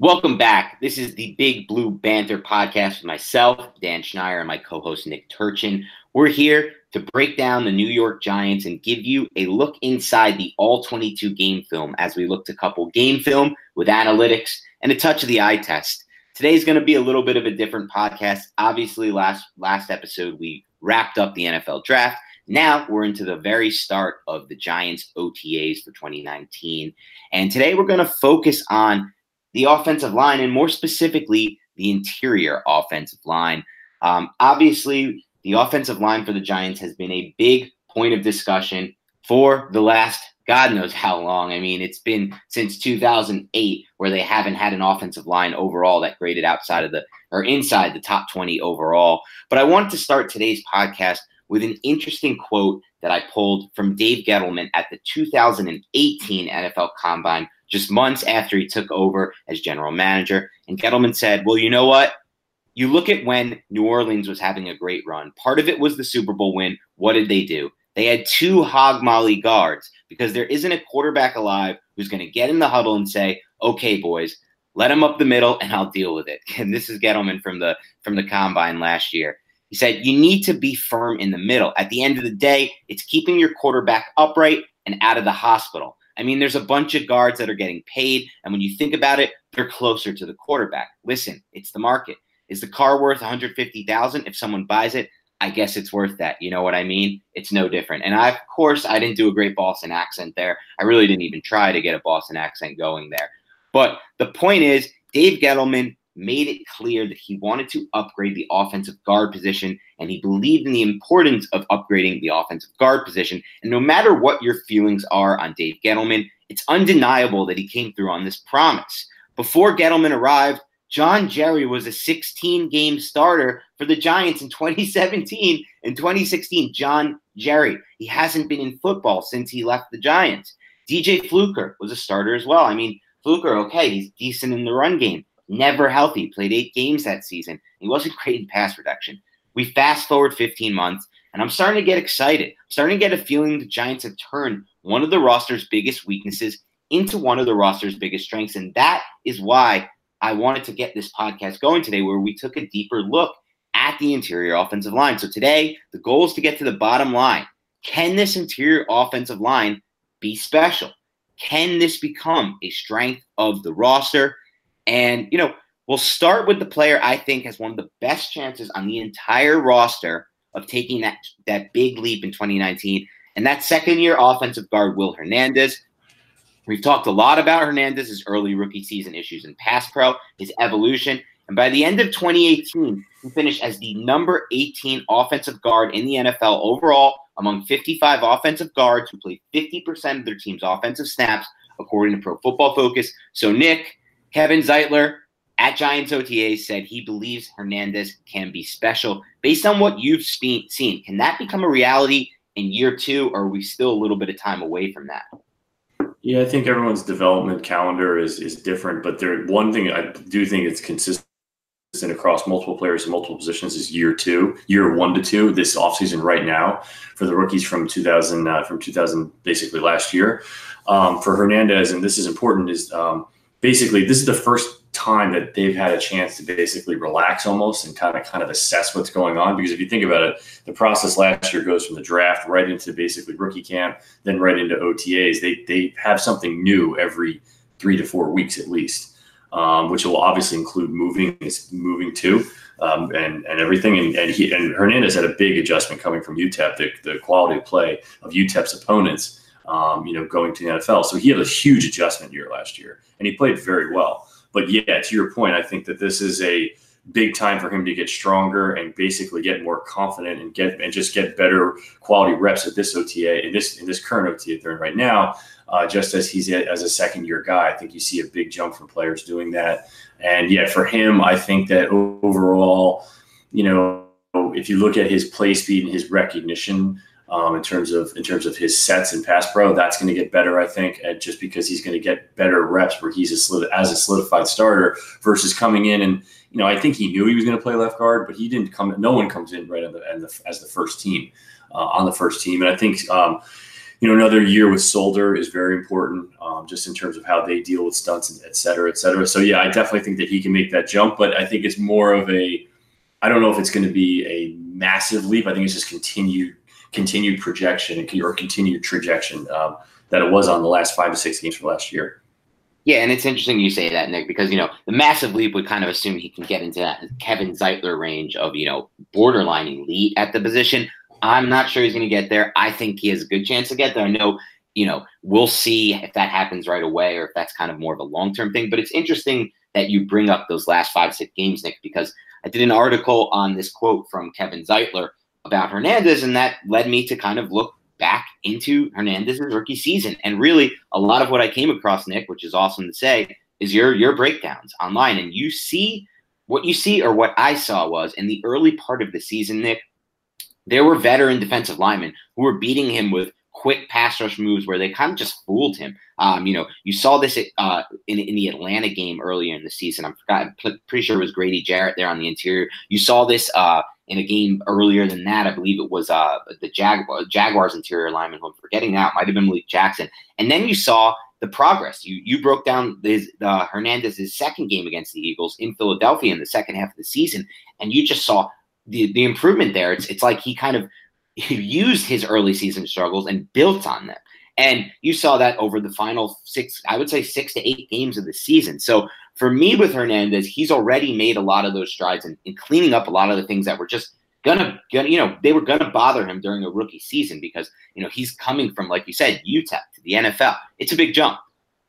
Welcome back. This is the Big Blue Banter podcast with myself, Dan Schneier, and my co host, Nick Turchyn. We're here to break down the New York Giants and give you a look inside the all 22 game film as we look to couple game film with analytics and a touch of the eye test. Today's going to be a little bit of a different podcast. Obviously, last last episode we wrapped up the NFL draft. Now we're into the very start of the Giants OTAs for 2019. And today we're going to focus on the offensive line and more specifically the interior offensive line. Um, obviously, the offensive line for the Giants has been a big point of discussion for the last God knows how long. I mean, it's been since 2008 where they haven't had an offensive line overall that graded outside of the or inside the top 20 overall. But I wanted to start today's podcast with an interesting quote that I pulled from Dave Gettleman at the 2018 NFL Combine, just months after he took over as general manager. And Gettleman said, Well, you know what? You look at when New Orleans was having a great run. Part of it was the Super Bowl win. What did they do? They had two hog molly guards because there isn't a quarterback alive who's going to get in the huddle and say, "Okay, boys, let him up the middle and I'll deal with it." And this is Gettleman from the from the combine last year. He said, "You need to be firm in the middle. At the end of the day, it's keeping your quarterback upright and out of the hospital." I mean, there's a bunch of guards that are getting paid, and when you think about it, they're closer to the quarterback. Listen, it's the market. Is the car worth 150,000 if someone buys it? I guess it's worth that. You know what I mean? It's no different. And I, of course, I didn't do a great Boston accent there. I really didn't even try to get a Boston accent going there. But the point is, Dave Gettleman made it clear that he wanted to upgrade the offensive guard position and he believed in the importance of upgrading the offensive guard position. And no matter what your feelings are on Dave Gettleman, it's undeniable that he came through on this promise. Before Gettleman arrived, John Jerry was a 16 game starter for the Giants in 2017 and 2016. John Jerry, he hasn't been in football since he left the Giants. DJ Fluker was a starter as well. I mean, Fluker, okay, he's decent in the run game, never healthy, played eight games that season. He wasn't great in pass protection. We fast forward 15 months, and I'm starting to get excited. I'm starting to get a feeling the Giants have turned one of the roster's biggest weaknesses into one of the roster's biggest strengths. And that is why I wanted to get this podcast going today where we took a deeper look at the interior offensive line. So today, the goal is to get to the bottom line. Can this interior offensive line be special? Can this become a strength of the roster? And, you know, we'll start with the player I think has one of the best chances on the entire roster of taking that, that big leap in 2019. And that second year offensive guard, Will Hernandez. We've talked a lot about Hernandez's early rookie season issues in pass pro, his evolution, and by the end of 2018, He finished as the number 18 offensive guard in the NFL overall among 55 offensive guards who played 50% of their team's offensive snaps, according to Pro Football Focus. So, Nick, Kevin Zeitler at Giants OTA said he believes Hernandez can be special. Based on what you've seen, can that become a reality in year two, or are we still a little bit of time away from that? Yeah, I think everyone's development calendar is is different, but there one thing I do think it's consistent across multiple players in multiple positions is year two, year one to two, this offseason right now for the rookies from 2000, uh, from 2000, basically last year. Um, for Hernandez, and this is important, is um, basically this is the first time that they've had a chance to basically relax almost and kind of kind of assess what's going on. Because if you think about it, the process last year goes from the draft right into basically rookie camp, then right into OTAs. They they have something new every three to four weeks at least, um, which will obviously include moving moving too. Um, and and everything. And and, he, and Hernandez had a big adjustment coming from UTEP, the, the quality of play of UTEP's opponents. Um, you know, going to the NFL, so he had a huge adjustment year last year, and he played very well. But yeah, to your point, I think that this is a big time for him to get stronger and basically get more confident and get and just get better quality reps at this OTA in this in this current OTA they're in right now. Uh, just as he's a, as a second year guy, I think you see a big jump from players doing that. And yeah, for him, I think that overall, you know, if you look at his play speed and his recognition, um, in terms of in terms of his sets and pass pro. That's going to get better, I think, just because he's going to get better reps where he's a solid, as a solidified starter versus coming in and you know I think he knew he was going to play left guard, but he didn't come. No one comes in right on the, the as the first team uh, on the first team, and I think. Um, you know, another year with Solder is very important, um, just in terms of how they deal with stunts, et cetera, et cetera. So yeah, I definitely think that he can make that jump, but I think it's more of a, I don't know if it's going to be a massive leap. I think it's just continued continued projection or continued trajectory um, that it was on the last five to six games from last year. Yeah, and it's interesting you say that, Nick, because you know the massive leap would kind of assume he can get into that Kevin Zeitler range of you know borderline elite at the position. I'm not sure he's going to get there. I think he has a good chance to get there. I know, you know, we'll see if that happens right away or if that's kind of more of a long term thing. But it's interesting that you bring up those last five six games, Nick, because I did an article on this quote from Kevin Zeitler about Hernandez, and that led me to kind of look back into Hernandez's rookie season. And really, a lot of what I came across, Nick, which is awesome to say, is your your breakdowns online, and you see what you see or what I saw was in the early part of the season, Nick. There were veteran defensive linemen who were beating him with quick pass rush moves where they kind of just fooled him. Um, you know, you saw this uh, in, in the Atlanta game earlier in the season. I'm, pretty sure it was Grady Jarrett there on the interior. You saw this uh, in a game earlier than that. I believe it was uh, the Jag- Jaguars interior lineman who I'm forgetting now. It might have been Malik Jackson. And then you saw the progress. You you broke down this, uh, Hernandez's second game against the Eagles in Philadelphia in the second half of the season, and you just saw the the improvement there. It's it's like he kind of he used his early season struggles and built on them. And you saw that over the final six, I would say six to eight games of the season. So for me with Hernandez, he's already made a lot of those strides in cleaning up a lot of the things that were just gonna, gonna, you know, they were gonna bother him during a rookie season because you know he's coming from, like you said, UTEP to the NFL. It's a big jump,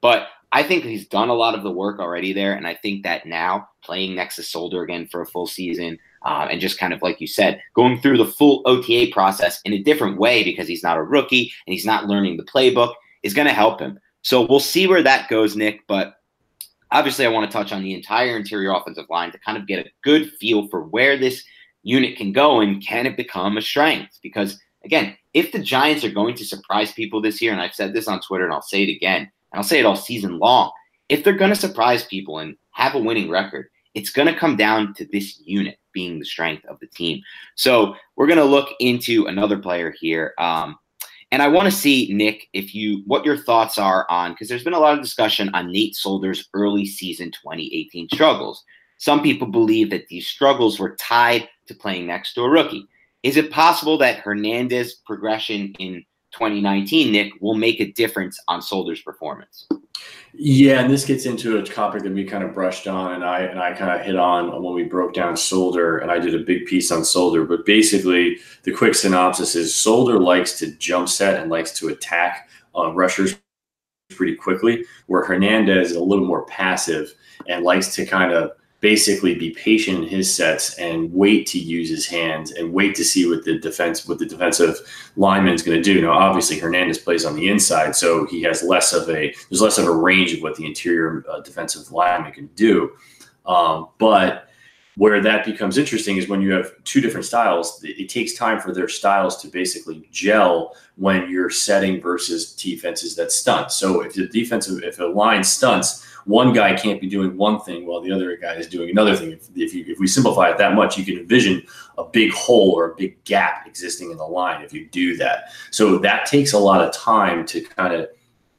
but I think he's done a lot of the work already there, and I think that now playing next to Solder again for a full season, um, and just kind of like you said, going through the full OTA process in a different way because he's not a rookie and he's not learning the playbook is going to help him. So we'll see where that goes, Nick. But obviously, I want to touch on the entire interior offensive line to kind of get a good feel for where this unit can go and can it become a strength? Because again, if the Giants are going to surprise people this year, and I've said this on Twitter and I'll say it again, and I'll say it all season long, if they're going to surprise people and have a winning record, it's going to come down to this unit being the strength of the team. So we're going to look into another player here. Um, and I want to see Nick, if you what your thoughts are on because there's been a lot of discussion on Nate Solder's early season 2018 struggles. Some people believe that these struggles were tied to playing next to a rookie. Is it possible that Hernandez progression in 2019, Nick, will make a difference on Solder's performance? Yeah, and this gets into a topic that we kind of brushed on, and I and I kind of hit on when we broke down Solder, and I did a big piece on Solder. But basically, the quick synopsis is Solder likes to jump set and likes to attack uh, rushers pretty quickly, where Hernandez is a little more passive and likes to kind of basically be patient in his sets and wait to use his hands and wait to see what the defense what the defensive lineman is going to do. Now, obviously, Hernandez plays on the inside, so he has less of a there's less of a range of what the interior uh, defensive lineman can do. Um, but where that becomes interesting is when you have two different styles. It takes time for their styles to basically gel when you're setting versus defenses that stunt. So if the defensive if a line stunts one guy can't be doing one thing while the other guy is doing another thing. If, if, you, if we simplify it that much, you can envision a big hole or a big gap existing in the line if you do that. So that takes a lot of time to kind of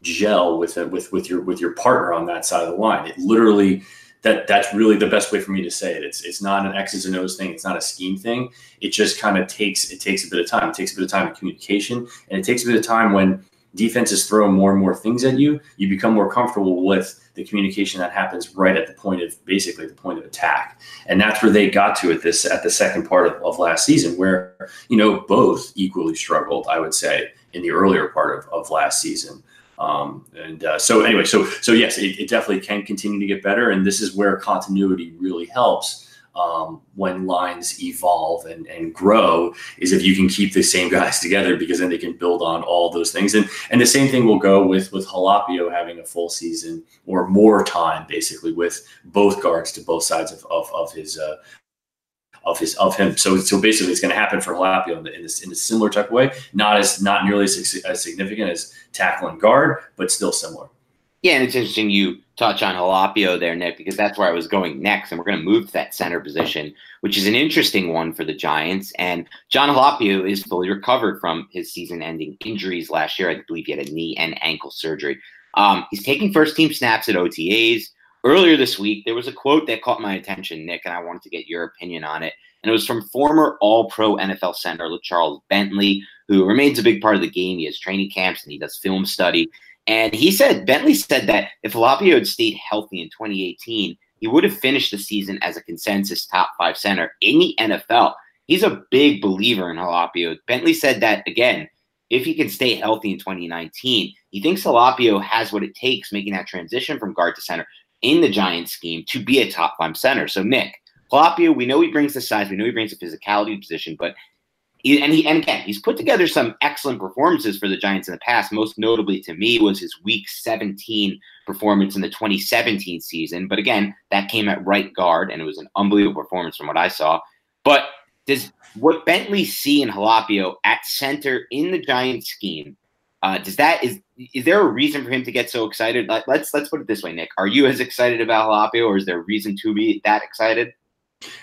gel with it, with with your with your partner on that side of the line. It literally that that's really the best way for me to say it. It's it's not an X's and O's thing. It's not a scheme thing. It just kind of takes it takes a bit of time. It takes a bit of time in communication, and it takes a bit of time when defenses throw more and more things at you. You become more comfortable with the communication that happens right at the point of basically the point of attack. And that's where they got to at this at the second part of, of last season, where you know both equally struggled, I would say, in the earlier part of, of last season. Um, and uh, so anyway, so so yes, it, it definitely can continue to get better, and this is where continuity really helps um, when lines evolve and, and grow is if you can keep the same guys together because then they can build on all those things. And and the same thing will go with with Halapio having a full season or more time basically with both guards to both sides of of, of his uh, of his of him. So so basically, it's going to happen for Halapio in, in, this, in a similar type of way. Not as not nearly as, as significant as tackle and guard, but still similar. Yeah, and it's interesting you touch on Halapio there, Nick, because that's where I was going next. And we're going to move to that center position, which is an interesting one for the Giants. And John Halapio is fully recovered from his season ending injuries last year. I believe he had a knee and ankle surgery. Um, he's taking first team snaps at OTAs. Earlier this week, there was a quote that caught my attention, Nick, and I wanted to get your opinion on it. And it was from former All Pro NFL center Charles Bentley, who remains a big part of the game. He has training camps and he does film study. And he said, Bentley said that if Halapio had stayed healthy in 2018, he would have finished the season as a consensus top five center in the NFL. He's a big believer in Halapio. Bentley said that again, if he can stay healthy in 2019, he thinks Halapio has what it takes making that transition from guard to center in the Giants scheme to be a top five center. So, Nick, Halapio, we know he brings the size, we know he brings the physicality position, but and he and again he's put together some excellent performances for the Giants in the past. Most notably to me was his Week 17 performance in the 2017 season. But again, that came at right guard, and it was an unbelievable performance from what I saw. But does what Bentley see in Halapio at center in the Giants scheme? Uh, does that is is there a reason for him to get so excited? Let's let's put it this way, Nick. Are you as excited about Halapio, or is there a reason to be that excited?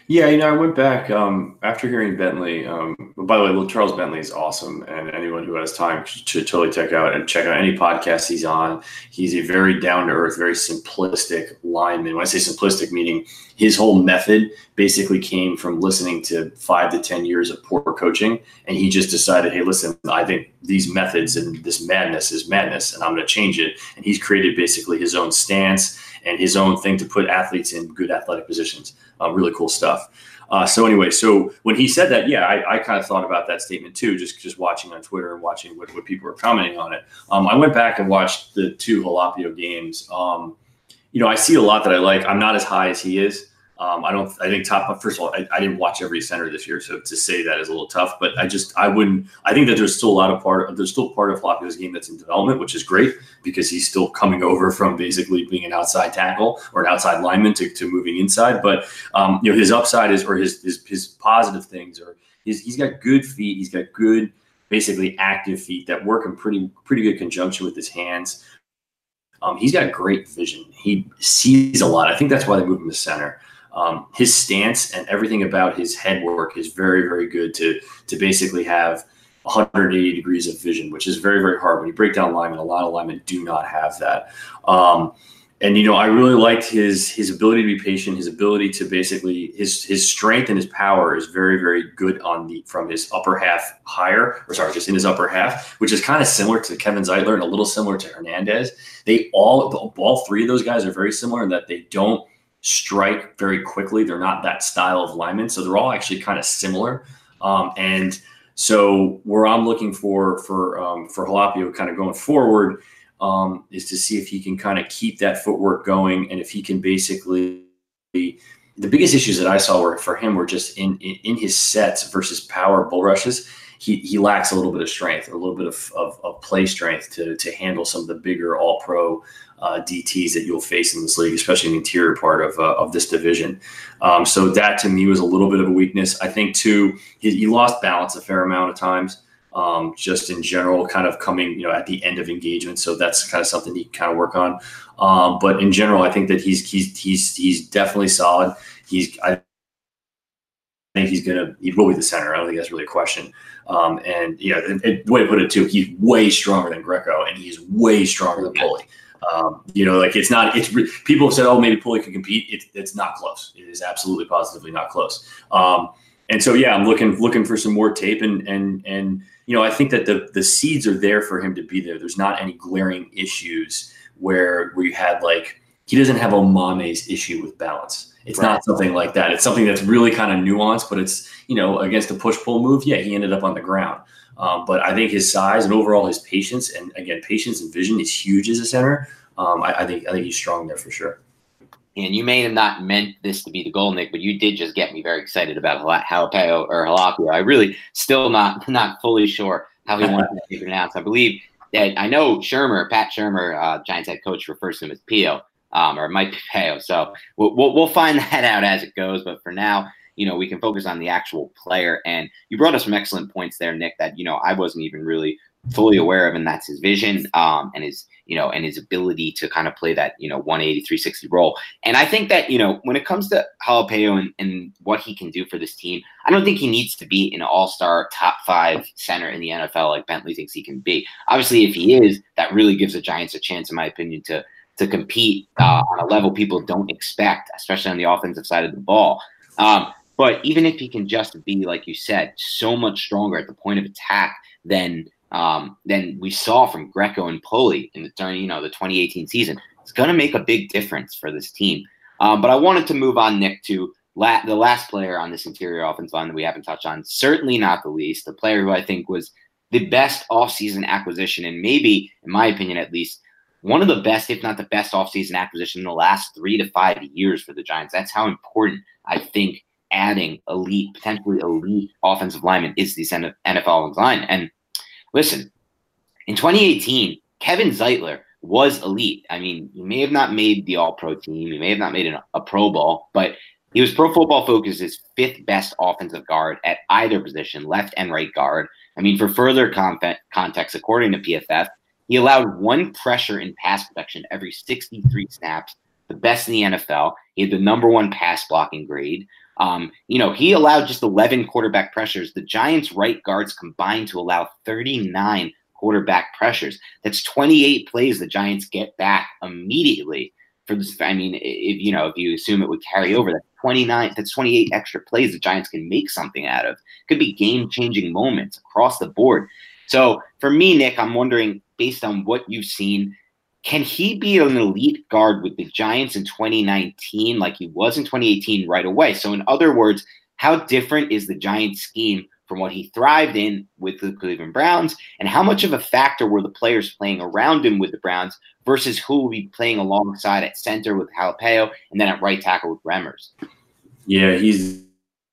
Yeah, you know, I went back um, after hearing Bentley. Um, by the way, Charles Bentley is awesome, and anyone who has time should totally check out and check out any podcast he's on. He's a very down to earth, very simplistic lineman. When I say simplistic, meaning his whole method basically came from listening to five to ten years of poor coaching, and he just decided, hey, listen, I think these methods and this madness is madness, and I'm going to change it. And he's created basically his own stance and his own thing to put athletes in good athletic positions. Uh, really cool stuff. Uh, so anyway, so when he said that, yeah, I, I, kind of thought about that statement too, just just watching on Twitter and watching what, what people were commenting on it. Um, I went back and watched the two Halapio games. Um, you know, I see a lot that I like. I'm not as high as he is. Um, I don't. I think top. First of all, I, I, didn't watch every center this year, so to say that is a little tough. But I just I wouldn't. I think that there's still a lot of part. There's still part of Halapio's game that's in development, which is great because he's still coming over from basically being an outside tackle or an outside lineman to, to moving inside. But um, you know his upside is or his his, his positive things are he's, he's got good feet. He's got good basically active feet that work in pretty pretty good conjunction with his hands. Um, he's got great vision. He sees a lot. I think that's why they moved him to center. Um, his stance and everything about his head work is very, very good to to basically have 180 degrees of vision, which is very, very hard. When you break down linemen, a lot of linemen do not have that. Um, and you know, I really liked his his ability to be patient, his ability to basically his his strength and his power is very, very good on the from his upper half higher, or sorry, just in his upper half, which is kind of similar to Kevin Zeitler and a little similar to Hernandez. They all all three of those guys are very similar in that they don't strike very quickly. They're not that style of lineman, so they're all actually kind of similar. Um, and so where I'm looking for for um, for Halapio kind of going forward um, is to see if he can kind of keep that footwork going and if he can basically the biggest issues that I saw were for him were just in, in, in his sets versus power bull rushes. He, he lacks a little bit of strength, a little bit of, of, of play strength to, to handle some of the bigger all pro uh, DTs that you'll face in this league, especially in the interior part of, uh, of this division. Um, so that to me was a little bit of a weakness. I think too, he, he lost balance a fair amount of times. Um, just in general, kind of coming, you know, at the end of engagement. So that's kind of something he can kind of work on. Um, but in general, I think that he's he's he's he's definitely solid. He's I think he's gonna he will be the center. I don't think that's really a question. Um, and yeah, it, it, the way to put it too, he's way stronger than Greco, and he's way stronger than Pulley. Um, you know, like it's not. It's people have said, "Oh, maybe Pulley could compete." It, it's not close. It is absolutely positively not close. Um, and so, yeah, I'm looking looking for some more tape, and and and you know, I think that the the seeds are there for him to be there. There's not any glaring issues where where you had like he doesn't have Omameh's issue with balance. It's right. not something like that. It's something that's really kind of nuanced, but it's you know against a push pull move. Yeah, he ended up on the ground. Um, but I think his size and overall his patience and again patience and vision is huge as a center. Um, I, I, think I think he's strong there for sure. And you may have not meant this to be the goal, Nick, but you did just get me very excited about Jalapeno or Halapio. I really still not not fully sure how he wants to be pronounced. I believe that I know Shurmur, Pat Shurmur, uh, Giants head coach, refers to him as Pio, um, or it might be Peo. So we'll, we'll, we'll find that out as it goes. But for now, you know, we can focus on the actual player. And you brought us some excellent points there, Nick, that, you know, I wasn't even really fully aware of, and that's his vision um, and his, you know, and his ability to kind of play that, you know, 180, 360 role. And I think that, you know, when it comes to Jalapeno and, and what he can do for this team, I don't think he needs to be an all star top five center in the NFL like Bentley thinks he can be. Obviously, if he is, that really gives the Giants a chance, in my opinion, to to compete uh, on a level people don't expect, especially on the offensive side of the ball. Um, but even if he can just be, like you said, so much stronger at the point of attack than um, than we saw from Greco and Pulley in the you know the 2018 season, it's going to make a big difference for this team. Um, but I wanted to move on, Nick, to la- the last player on this interior offense line that we haven't touched on. Certainly not the least, the player who I think was the best offseason acquisition, and maybe, in my opinion at least, one of the best, if not the best, offseason acquisition in the last three to five years for the Giants. That's how important I think adding elite, potentially elite offensive linemen is the NFL line. And listen, in 2018, Kevin Zeitler was elite. I mean, he may have not made the All Pro team, he may have not made an, a Pro Bowl, but he was Pro Football Focus's fifth best offensive guard at either position, left and right guard. I mean, for further context, according to PFF, he allowed one pressure in pass protection every 63 snaps, the best in the NFL. He had the number one pass blocking grade. Um, you know, he allowed just 11 quarterback pressures. The Giants' right guards combined to allow 39 quarterback pressures. That's 28 plays the Giants get back immediately for this. I mean, if you know, if you assume it would carry over, that's 29. That's 28 extra plays the Giants can make something out of. Could be game-changing moments across the board. So for me, Nick, I'm wondering, based on what you've seen, can he be an elite guard with the Giants in 2019 like he was in 2018 right away? So, in other words, how different is the Giants scheme from what he thrived in with the Cleveland Browns? And how much of a factor were the players playing around him with the Browns versus who will be playing alongside at center with Jalapeno and then at right tackle with Remmers? Yeah, he's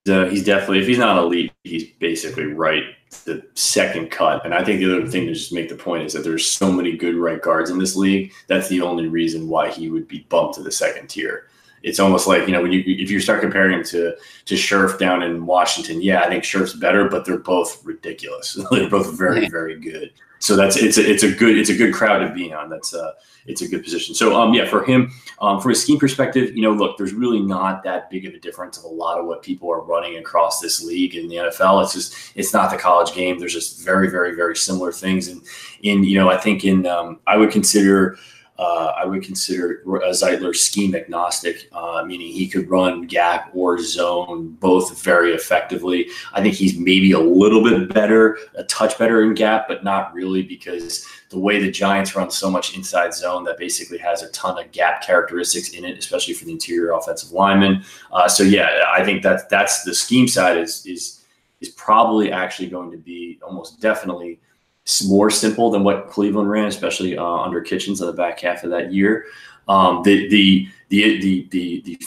uh, he's definitely if he's not elite, he's basically right the second cut. And I think the other thing to just make the point is that there's so many good right guards in this league. That's the only reason why he would be bumped to the second tier. It's almost like you know when you if you start comparing him to to Scherff down in Washington, yeah, I think Scherff's better, but they're both ridiculous. they're both very very good. So that's it's a, it's a good it's a good crowd to be on. That's a it's a good position. So um yeah, for him, um from a scheme perspective, you know, look, there's really not that big of a difference of a lot of what people are running across this league in the NFL. It's just it's not the college game. There's just very very very similar things, and in you know I think in um, I would consider uh, I would consider Zeitler scheme agnostic, uh, meaning he could run gap or zone both very effectively. I think he's maybe a little bit better, a touch better in gap, but not really because the way the Giants run so much inside zone that basically has a ton of gap characteristics in it, especially for the interior offensive lineman. Uh, so yeah, I think that that's the scheme side is is is probably actually going to be almost definitely more simple than what Cleveland ran, especially uh, under Kitchens in the back half of that year. Um, the, the, the, the, the, the,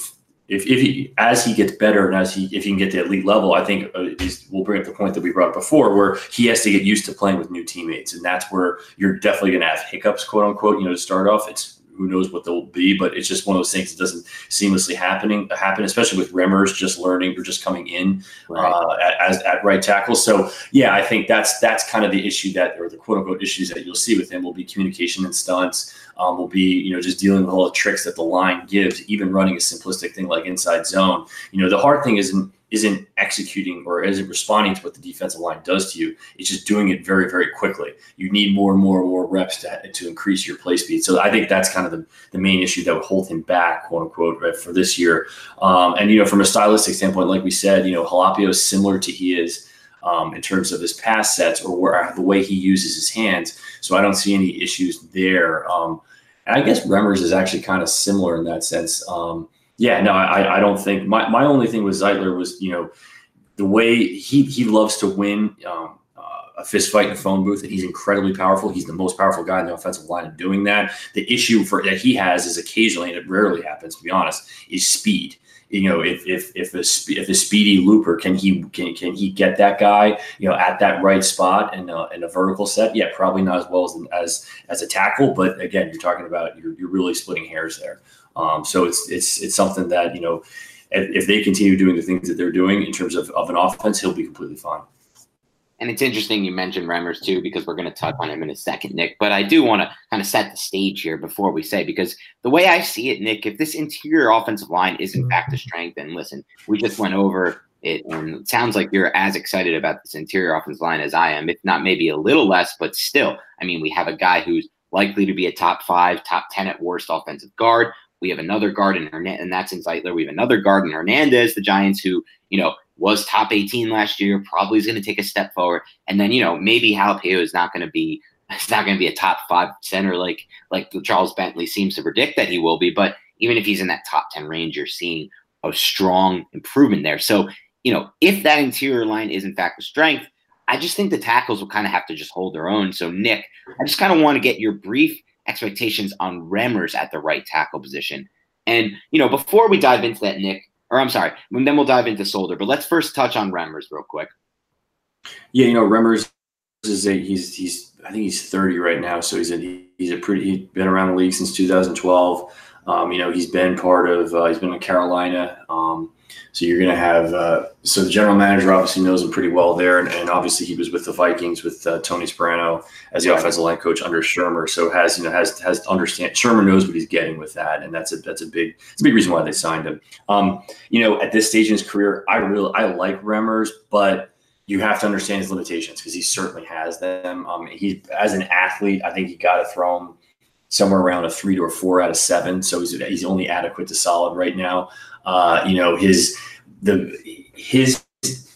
if, if he as he gets better and as he if he can get to elite level, I think uh, we'll bring up the point that we brought up before, where he has to get used to playing with new teammates, and that's where you're definitely going to have hiccups, quote unquote. You know, to start off, it's who knows what they'll be, but it's just one of those things that doesn't seamlessly happening happen, especially with Remmers just learning or just coming in right. uh, as at right tackle. So yeah, I think that's that's kind of the issue that or the quote unquote issues that you'll see with him will be communication and stunts. Um, will be you know just dealing with all the tricks that the line gives, even running a simplistic thing like inside zone. You know the hard thing isn't isn't executing or isn't responding to what the defensive line does to you. It's just doing it very, very quickly. You need more and more and more reps to, to increase your play speed. So I think that's kind of the, the main issue that would hold him back, quote unquote, right, for this year. Um, and, you know, from a stylistic standpoint, like we said, you know, Halapio is similar to he is um, in terms of his pass sets or where, the way he uses his hands. So I don't see any issues there. Um, and I guess Remmers is actually kind of similar in that sense. Um, yeah, no, I, I don't think my, my only thing with Zeitler was, you know, the way he, he loves to win um, uh, a fist fight in a phone booth and he's incredibly powerful. He's the most powerful guy in the offensive line of doing that. The issue for that he has is occasionally, and it rarely happens to be honest, is speed. You know, if if if a if a speedy looper can he can can he get that guy you know at that right spot in a, in a vertical set? Yeah, probably not as well as as as a tackle, but again, you're talking about you're you're really splitting hairs there. Um, so it's it's it's something that you know if, they continue doing the things that they're doing in terms of, of an offense, he'll be completely fine. And it's interesting you mentioned Remmers too, because we're going to touch on him in a second, Nick. But I do want to kind of set the stage here before we say, because the way I see it, Nick, if this interior offensive line is in fact a strength, and listen, we just went over it, and it sounds like you're as excited about this interior offensive line as I am, if not maybe a little less, but still, I mean, we have a guy who's likely to be a top five, top 10 at worst offensive guard. We have another guard in Hernandez, and that's in Zeitler. We have another guard in Hernandez, the Giants, who, you know, was top 18 last year, probably is going to take a step forward. And then, you know, maybe Halapio is not going to be it's not going to be a top five center like like Charles Bentley seems to predict that he will be. But even if he's in that top 10 range, you're seeing a strong improvement there. So, you know, if that interior line is in fact a strength, I just think the tackles will kind of have to just hold their own. So, Nick, I just kind of want to get your brief expectations on Remmers at the right tackle position. And, you know, before we dive into that, Nick, or I'm sorry, and then we'll dive into Solder, but let's first touch on Remmers real quick. Yeah, you know, Remmers is a, he's, he's, I think he's 30 right now. So he's a, he's a pretty, he's been around the league since 2012. Um, you know, he's been part of, uh, he's been in Carolina. Um, so you're going to have uh, so the general manager obviously knows him pretty well there, and, and obviously he was with the Vikings with uh, Tony Sparano as the offensive line coach under Shurmur. So has you know has has to understand Shurmur knows what he's getting with that, and that's a that's a big it's a big reason why they signed him. Um, you know, at this stage in his career, I really I like Remmers, but you have to understand his limitations because he certainly has them. Um, he as an athlete, I think you got to throw him somewhere around a three to a four out of seven. So he's he's only adequate to solid right now. Uh, you know, his the his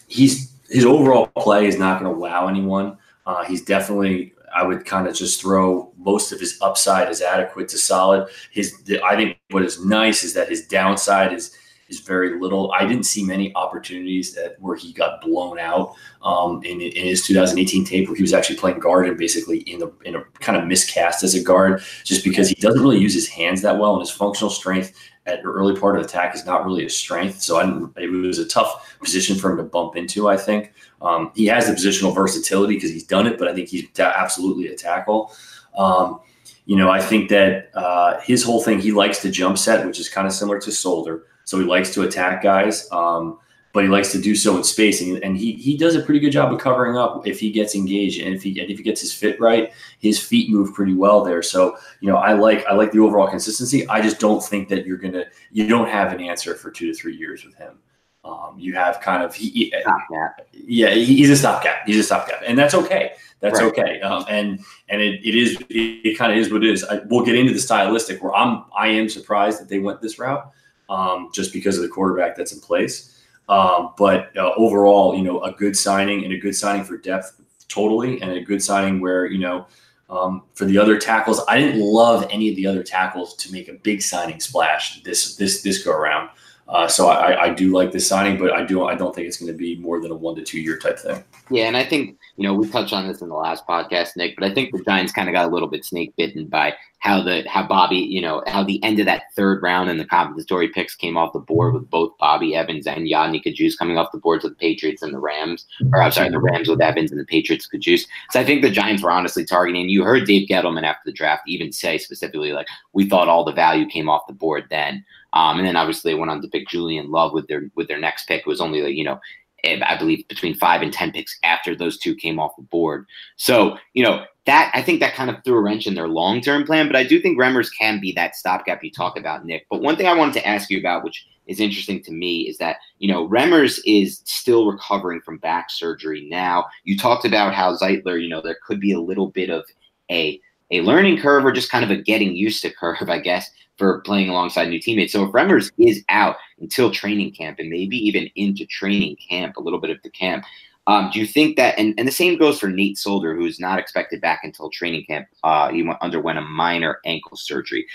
he's his overall play is not going to wow anyone. Uh, he's definitely I would kind of just throw most of his upside is adequate to solid. His I think what is nice is that his downside is is very little. I didn't see many opportunities that where he got blown out um, in, in his 2018 tape where he was actually playing guard and basically in a in a kind of miscast as a guard just because he doesn't really use his hands that well and his functional strength at the early part of attack is not really a strength. So it was a tough position for him to bump into. I think um, he has the positional versatility because he's done it, but I think he's absolutely a tackle. Um, you know, I think that uh, his whole thing, he likes to jump set, which is kind of similar to Solder. So he likes to attack guys. Um, but he likes to do so in space, and, and he he does a pretty good job of covering up if he gets engaged and if he and if he gets his fit right, his feet move pretty well there. So you know, I like I like the overall consistency. I just don't think that you're gonna you don't have an answer for two to three years with him. Um, you have kind of he, yeah, he's a stopgap. He's a stopgap, and that's okay. That's right. okay. Um, and and it, it is it, it kind of is what it is. I, we'll get into the stylistic where I'm I am surprised that they went this route, um, just because of the quarterback that's in place. Um, but uh, overall, you know, a good signing and a good signing for depth totally, and a good signing where you know um, for the other tackles, I didn't love any of the other tackles to make a big signing splash this this this go around. Uh, so I, I do like this signing, but I do I don't think it's going to be more than a one to two year type thing. Yeah, and I think you know we touched on this in the last podcast, Nick, but I think the Giants kind of got a little bit snake bitten by how the how Bobby, you know, how the end of that third round and the compensatory picks came off the board with both Bobby Evans and Yodny Cajuste coming off the boards with the Patriots and the Rams, or I'm sorry, the Rams with Evans and the Patriots Cajuste. So I think the Giants were honestly targeting. You heard Dave Gettleman after the draft even say specifically like we thought all the value came off the board then. Um, and then obviously they went on to pick Julian Love with their with their next pick. It was only like, you know, eh, I believe between five and ten picks after those two came off the board. So, you know, that I think that kind of threw a wrench in their long term plan. But I do think Remmers can be that stopgap you talk about, Nick. But one thing I wanted to ask you about, which is interesting to me, is that, you know, Remmers is still recovering from back surgery now. You talked about how Zeitler, you know, there could be a little bit of a a learning curve or just kind of a getting used to curve, I guess, for playing alongside new teammates. So if Remmers is out until training camp and maybe even into training camp, a little bit of the camp, um, do you think that, and, and the same goes for Nate Solder, who's not expected back until training camp. Uh, he went, underwent a minor ankle surgery.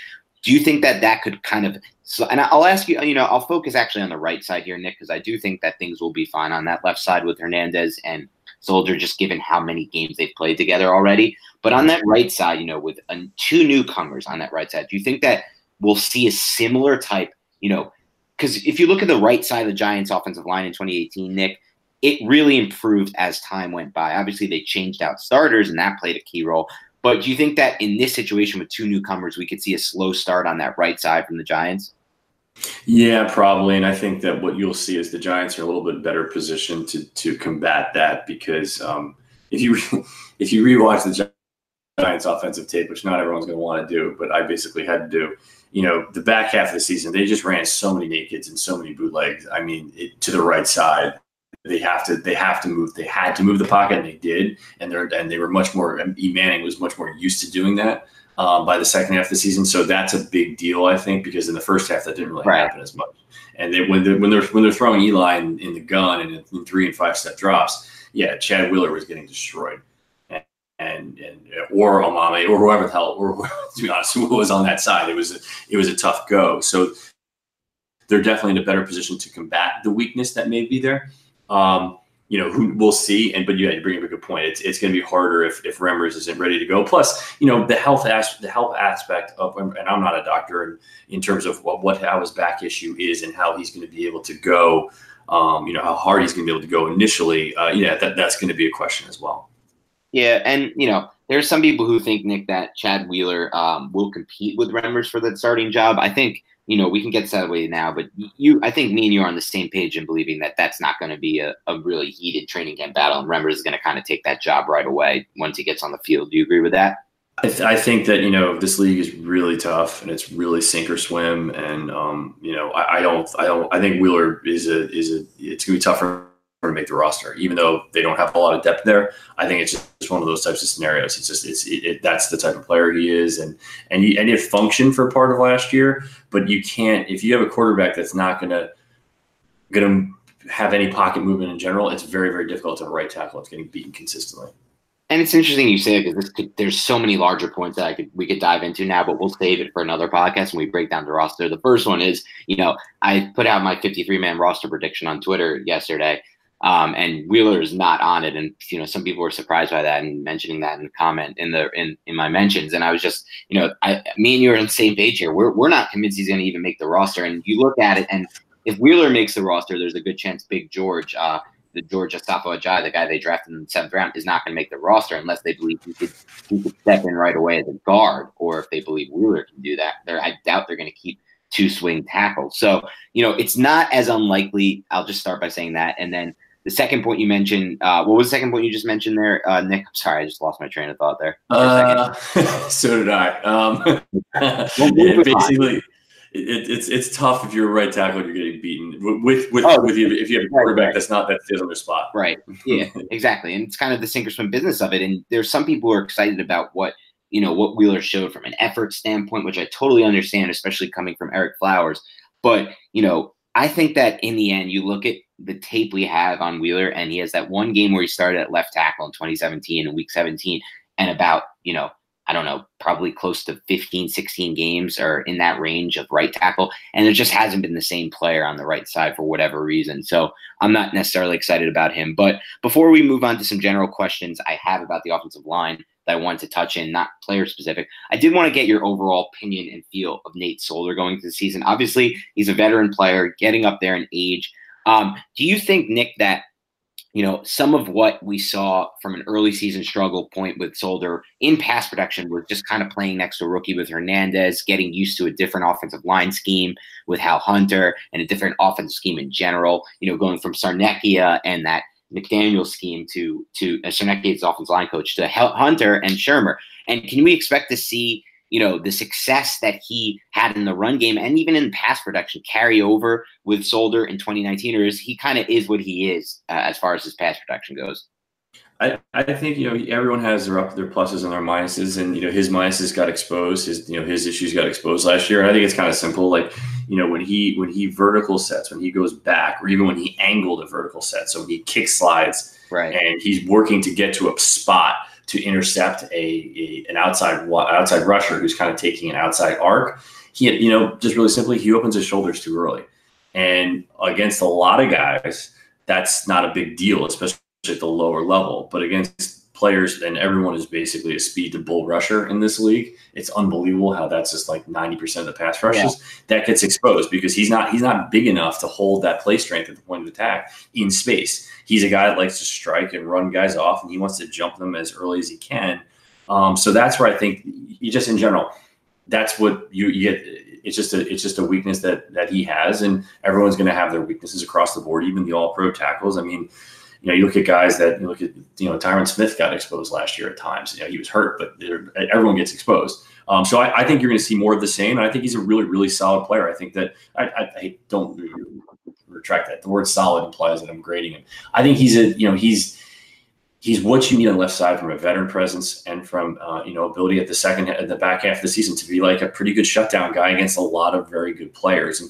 Do you think that that could kind of, so, and I'll ask you, you know, I'll focus actually on the right side here, Nick, because I do think that things will be fine on that left side with Hernandez and Solder, just given how many games they've played together already. But on that right side, you know, with uh, two newcomers on that right side, do you think that we'll see a similar type, you know, because if you look at the right side of the Giants' offensive line in 2018, Nick, it really improved as time went by. Obviously, they changed out starters, and that played a key role. But do you think that in this situation with two newcomers, we could see a slow start on that right side from the Giants? Yeah, probably. And I think that what you'll see is the Giants are a little bit better positioned to to combat that because um, if you if you rewatch the Giants offensive tape, which not everyone's going to want to do, but I basically had to do, you know, the back half of the season, they just ran so many nakeds and so many bootlegs. I mean, it, to the right side they have to they have to move they had to move the pocket and they did and they're and they were much more E Manning was much more used to doing that um, by the second half of the season so that's a big deal I think because in the first half that didn't really right. happen as much and they when they when they're when they're throwing Eli in, in the gun and in three and five step drops yeah Chad Wheeler was getting destroyed and and, or Omameh or whoever the hell or to be honest who was on that side it was a, it was a tough go so they're definitely in a better position to combat the weakness that may be there um, you know, who we'll see. And but yeah, you bring up a good point. It's it's going to be harder if if Remmers isn't ready to go. Plus, you know, the health as the health aspect of and I'm not a doctor in, in terms of what what how his back issue is and how he's going to be able to go. Um, you know, how hard he's going to be able to go initially. Uh, yeah, that that's going to be a question as well. Yeah, and you know, there's some people who think Nick that Chad Wheeler um, will compete with Remmers for that starting job. I think you know, we can get that away now, but you, I think me and you are on the same page in believing that that's not going to be a, a really heated training camp battle, and Remmers is going to kind of take that job right away once he gets on the field. Do you agree with that? I, th- I, think that you know this league is really tough and it's really sink or swim, and um, you know I, I, don't I don't I think Wheeler is a is a it's gonna be tougher to make the roster, even though they don't have a lot of depth there. I think it's just one of those types of scenarios. It's just it's it, it, that's the type of player he is, and and you, and it functioned for part of last year, but you can't if you have a quarterback that's not gonna gonna have any pocket movement in general. It's very very difficult to right tackle. It's getting beaten consistently. And it's interesting you say it because there's so many larger points that I could we could dive into now, but we'll save it for another podcast when we break down the roster. The first one is, you know, I put out my 53 man roster prediction on Twitter yesterday, um, and Wheeler is not on it. And you know, some people were surprised by that and mentioning that in the comment in the in, in my mentions. And I was just, you know, I me and you are on the same page here. We're we're not convinced he's going to even make the roster. And you look at it, and if Wheeler makes the roster, there's a good chance Big George, uh, the George Asafo-Adjei, the guy they drafted in the seventh round, is not going to make the roster unless they believe he could he could step in right away as a guard, or if they believe Wheeler can do that. They're, I doubt they're going to keep two swing tackles. So you know, it's not as unlikely. I'll just start by saying that, and then the second point you mentioned, uh, what was the second point you just mentioned there, uh, Nick? I'm sorry, I just lost my train of thought there. Uh, so did I. Um, basically, it, it's it's tough if you're a right tackle you're getting beaten with with, oh, with you if you have a quarterback right. that's not that fit on their spot. Right. Yeah. exactly. And it's kind of the sink or swim business of it. And there's some people who are excited about what you know what Wheeler showed from an effort standpoint, which I totally understand, especially coming from Ereck Flowers. But you know, I think that in the end, you look at the tape we have on Wheeler, and he has that one game where he started at left tackle in 2017 in week 17, and about, you know, I don't know, probably close to 15, 16 games or in that range of right tackle. And there just hasn't been the same player on the right side for whatever reason. So I'm not necessarily excited about him. But before we move on to some general questions I have about the offensive line that I wanted to touch in, not player specific, I did want to get your overall opinion and feel of Nate Solder going into the season. Obviously, he's a veteran player, getting up there in age. Um, do you think, Nick, that you know, some of what we saw from an early season struggle point with Solder in pass protection was just kind of playing next to a rookie with Hernandez, getting used to a different offensive line scheme with Hal Hunter and a different offensive scheme in general. You know, going from Sarnecchia and that McDaniel scheme to to uh, Sarnecchia's offensive line coach to Hunter and Shurmur. And can we expect to see you know, the success that he had in the run game and even in pass protection carry over with Solder in 2019, or is he kind of is what he is uh, as far as his pass protection goes? I, I think you know everyone has their up their pluses and their minuses, and you know his minuses got exposed, his you know his issues got exposed last year. And I think it's kind of simple, like you know when he when he vertical sets, when he goes back, or even when he angled a vertical set, so he kick slides, right, and he's working to get to a spot to intercept a, a, an outside outside rusher who's kind of taking an outside arc. He, you know, just really simply, he opens his shoulders too early, and against a lot of guys, that's not a big deal, especially at the lower level. But against players and everyone is basically a speed to bull rusher in this league. It's unbelievable how that's just like 90% of the pass rushes yeah. that gets exposed because he's not he's not big enough to hold that play strength at the point of attack in space. He's a guy that likes to strike and run guys off and he wants to jump them as early as he can. Um, so that's where I think you just in general, that's what you, you get it's just a it's just a weakness that that he has and everyone's going to have their weaknesses across the board even the all pro tackles i mean you know, you look at guys that you look at, you know, Tyron Smith got exposed last year at times. You know, he was hurt, but everyone gets exposed. Um, so I, I, think you're going to see more of the same. And I think he's a really, really solid player. I think that I, I, I don't retract that. The word solid implies that I'm grading him. I think he's a, you know, he's, he's what you need on the left side from a veteran presence and from uh, you know ability at the second at the back half of the season to be like a pretty good shutdown guy against a lot of very good players,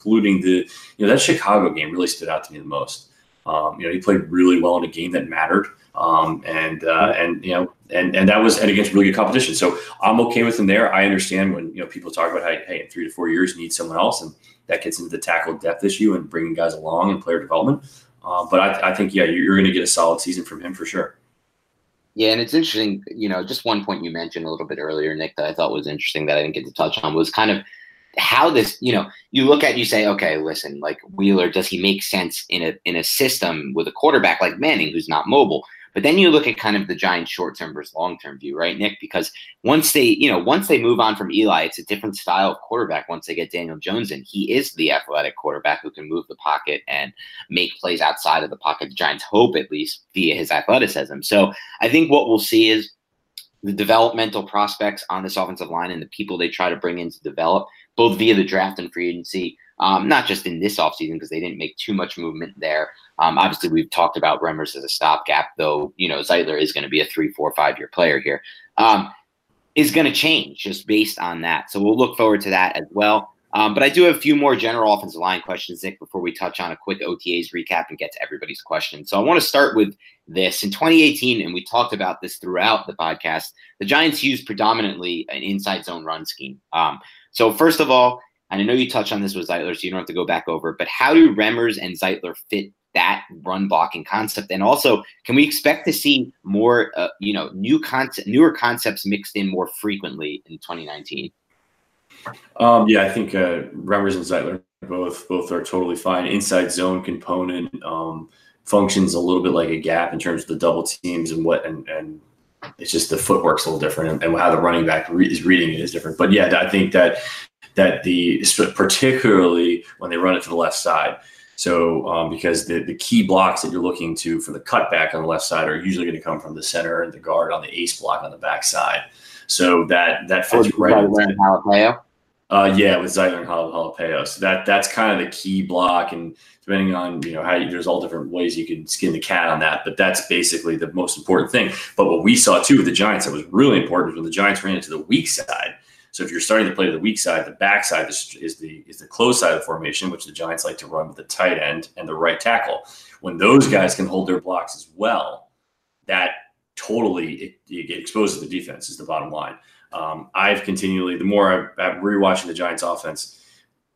including the you know that Chicago game really stood out to me the most. Um, you know, he played really well in a game that mattered. Um, and uh, and you know, and and that was and against really good competition. So I'm okay with him there. I understand when you know people talk about how hey, in three to four years you need someone else, and that gets into the tackle depth issue and bringing guys along and player development. Uh, but I, I, think yeah, you're, you're going to get a solid season from him for sure. Yeah, and it's interesting. You know, just one point you mentioned a little bit earlier, Nick, that I thought was interesting that I didn't get to touch on was kind of how this, you know, you look at you say, okay, listen, like Wheeler, does he make sense in a in a system with a quarterback like Manning who's not mobile? But then you look at kind of the Giants short term versus long term view, right, Nick? Because once they, you know, once they move on from Eli, it's a different style of quarterback. Once they get Daniel Jones in, he is the athletic quarterback who can move the pocket and make plays outside of the pocket. The Giants hope at least via his athleticism. So I think what we'll see is the developmental prospects on this offensive line and the people they try to bring in to develop both via the draft and free agency, um, not just in this offseason because they didn't make too much movement there. Um, obviously, we've talked about Remmers as a stopgap, though, you know, Zeitler is going to be a three, four, five year player here. Um, is going to change just based on that. So we'll look forward to that as well. Um, but I do have a few more general offensive line questions, Nick, before we touch on a quick OTAs recap and get to everybody's questions. So I want to start with this. In 2018, and we talked about this throughout the podcast, the Giants used predominantly an inside zone run scheme. So first of all, and I know you touched on this with Zeitler, so you don't have to go back over, but how do Remmers and Zeitler fit that run blocking concept? And also, can we expect to see more, uh, you know, new concept, newer concepts mixed in more frequently in 2019? Um, yeah, I think uh, Remmers and Zeitler both both are totally fine. Inside zone component um, functions a little bit like a gap in terms of the double teams and what and and it's just the footwork's a little different and, how the running back re- is reading it is different. But yeah, I think that that the particularly when they run it to the left side. So um, because the, the key blocks that you're looking to for the cutback on the left side are usually going to come from the center and the guard on the ace block on the back side. So that that fits oh, right. Halapio? Uh, yeah, with Zeitler and Halapio. So that that's kind of the key block, and depending on you know how you, there's all different ways you can skin the cat on that, but that's basically the most important thing. But what we saw too with the Giants that was really important was when the Giants ran into the weak side. So if you're starting to play to the weak side, the back side is, is the is the close side of the formation, which the Giants like to run with the tight end and the right tackle. When those guys can hold their blocks as well, that totally it, it exposes the defense. Is the bottom line. Um, I've continually the more I'm rewatching the Giants offense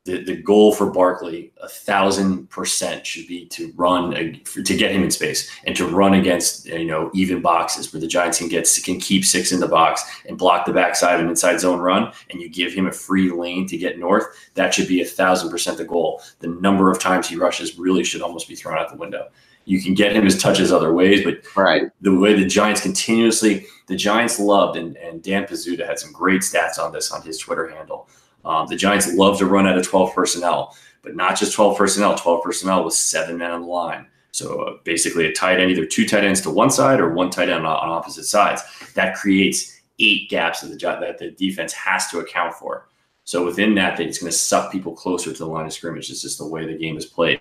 the, the goal for Barkley, a thousand percent, should be to run to get him in space and to run against you know even boxes where the Giants can get can keep six in the box and block the backside and inside zone run, and you give him a free lane to get north. That should be a thousand percent the goal. The number of times he rushes really should almost be thrown out the window. You can get him his touches other ways, but right. the way the Giants continuously, the Giants loved, and, and Dan Pizzuta had some great stats on this on his Twitter handle um, the Giants love to run out of 12 personnel, but not just 12 personnel, 12 personnel with seven men on the line. So uh, basically, a tight end, either two tight ends to one side or one tight end on, on opposite sides. That creates eight gaps that the, that the defense has to account for. So within that, it's going to suck people closer to the line of scrimmage. It's just the way the game is played.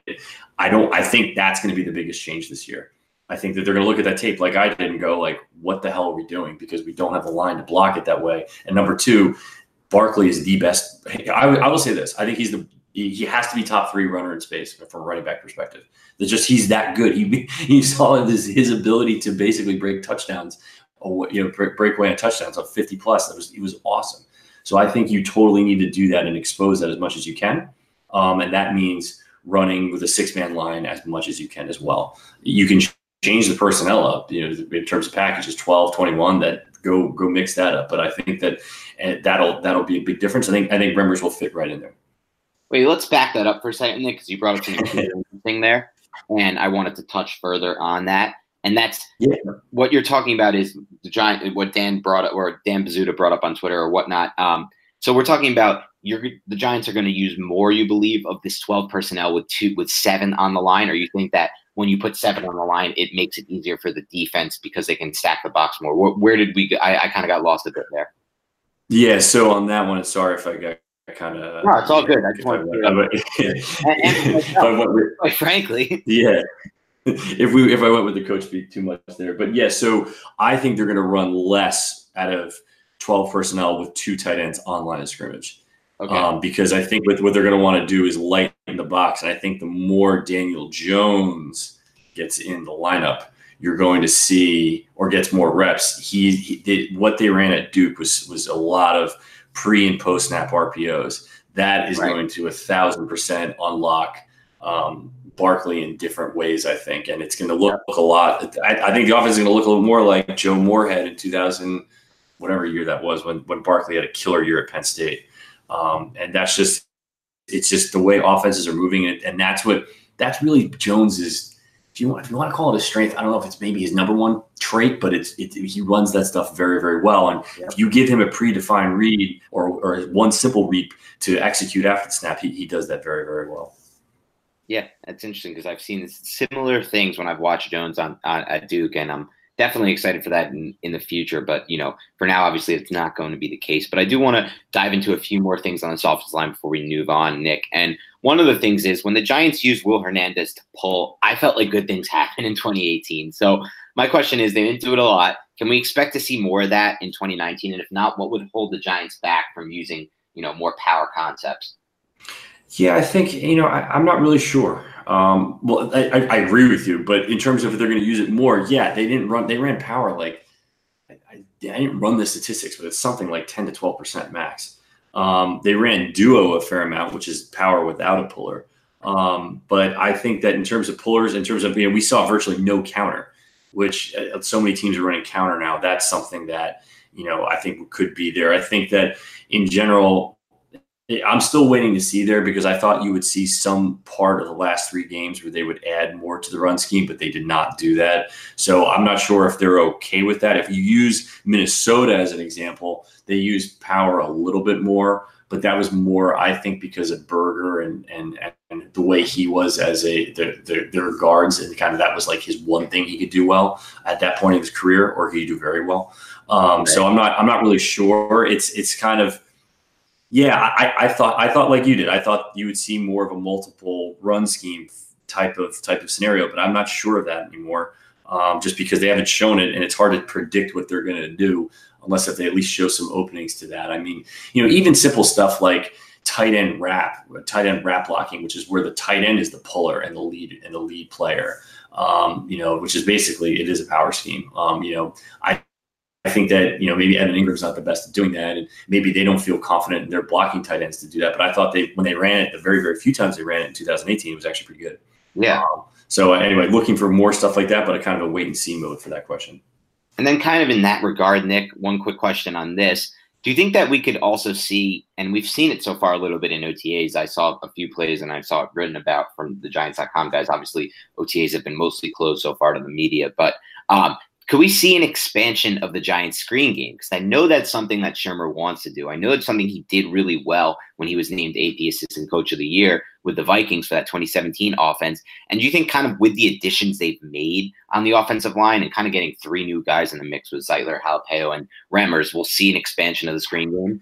I don't. I think that's going to be the biggest change this year. I think that they're going to look at that tape like I did and go, like, what the hell are we doing? Because we don't have a line to block it that way. And number two, Barkley is the best. I, I will say this: I think he's the he has to be top three runner in space from a running back perspective. That just he's that good. He he saw his his ability to basically break touchdowns, you know, break, break away on touchdowns of fifty plus. That was he was awesome. So I think you totally need to do that and expose that as much as you can, um, and that means running with a six man line as much as you can as well. You can change the personnel up, you know, in terms of packages 12, 21 that go go mix that up. But I think that and that'll that'll be a big difference. I think I think Remmers will fit right in there. Wait, let's back that up for a second, Nick, because you brought up something thing there, and I wanted to touch further on that. And that's yeah. what you're talking about is the giant what Dan brought up or Dan Pizzuta brought up on Twitter or whatnot. Um, so we're talking about you're the Giants are going to use more, you believe, of this 12 personnel with two with seven on the line, or you think that when you put seven on the line, it makes it easier for the defense because they can stack the box more. Where, where did we? Go? I, I kind of got lost a bit there. Yeah. So on that one, sorry if I got kind of. No, it's all good. I just want to. Quite frankly. Yeah. If we if I went with the coach speak too much there, but yeah, so I think they're going to run less out of twelve personnel with two tight ends on line of scrimmage. Okay. Um, because I think with what they're going to want to do is lighten box, and I think the more Daniel Jones gets in the lineup, you're going to see or gets more reps. He, he did, what they ran at Duke was was a lot of pre and post snap RPOs. That is right. going to a thousand percent unlock um, Barkley in different ways, I think, and it's going to look a lot. I, I think the offense is going to look a little more like Joe Moorhead in 2000, whatever year that was, when when Barkley had a killer year at Penn State. Um, and that's just it's just the way offenses are moving, and, and that's what that's really Jones's. If you want, if you want to call it a strength, I don't know if it's maybe his number one trait, but it's it, he runs that stuff very very well. And yeah. if you give him a predefined read or or one simple read to execute after the snap, he, he does that very very well. Yeah, that's interesting because I've seen similar things when I've watched Jones on, on at Duke, and I'm definitely excited for that in, in the future. But you know, for now, obviously, it's not going to be the case. But I do want to dive into a few more things on the offensive line before we move on, Nick. And one of the things is when the Giants used Will Hernandez to pull, I felt like good things happened in 2018. So my question is, they didn't do it a lot. Can we expect to see more of that in 2019? And if not, what would hold the Giants back from using you know more power concepts? Yeah, I think you know I, am not really sure. Um, well, I, I, agree with you, but in terms of if they're going to use it more, yeah, they didn't run. They ran power like I, I, didn't run the statistics, but it's something like 10 to 12 percent max. Um, they ran duo a fair amount, which is power without a puller. Um, but I think that in terms of pullers, in terms of you know, we saw virtually no counter, which uh, so many teams are running counter now. That's something that you know I think could be there. I think that in general, I'm still waiting to see there because I thought you would see some part of the last three games where they would add more to the run scheme, but they did not do that. So I'm not sure if they're okay with that. If you use Minnesota as an example, they used power a little bit more, but that was more, I think, because of Berger and and, and the way he was as a the, the, their guards and kind of that was like his one thing he could do well at that point in his career, or he could do very well. Um, so I'm not I'm not really sure. It's it's kind of yeah, I, I thought I thought like you did. I thought you would see more of a multiple run scheme type of type of scenario, but I'm not sure of that anymore. Um, just because they haven't shown it, and it's hard to predict what they're going to do unless if they at least show some openings to that. I mean, you know, even simple stuff like tight end wrap, tight end wrap blocking, which is where the tight end is the puller and the lead and the lead player. Um, you know, which is basically it is a power scheme. Um, you know, I I think that you know maybe Evan Engram's not the best at doing that, and maybe they don't feel confident in their blocking tight ends to do that. But I thought they when they ran it the very very few times they ran it in 2018, it was actually pretty good. Yeah. Um, so anyway, looking for more stuff like that, but a kind of a wait and see mode for that question. And then, kind of in that regard, Nick, one quick question on this. Do you think that we could also see, and we've seen it so far a little bit in OTAs? I saw a few plays and I saw it written about from the Giants.com guys. Obviously, OTAs have been mostly closed so far to the media, but um, could we see an expansion of the Giants screen game? Because I know that's something that Shurmur wants to do. I know it's something he did really well when he was named AP Assistant Coach of the Year with the Vikings for that 2017 offense. And do you think, kind of with the additions they've made on the offensive line and kind of getting three new guys in the mix with Zeitler, Halapio, and Remmers, we'll see an expansion of the screen game?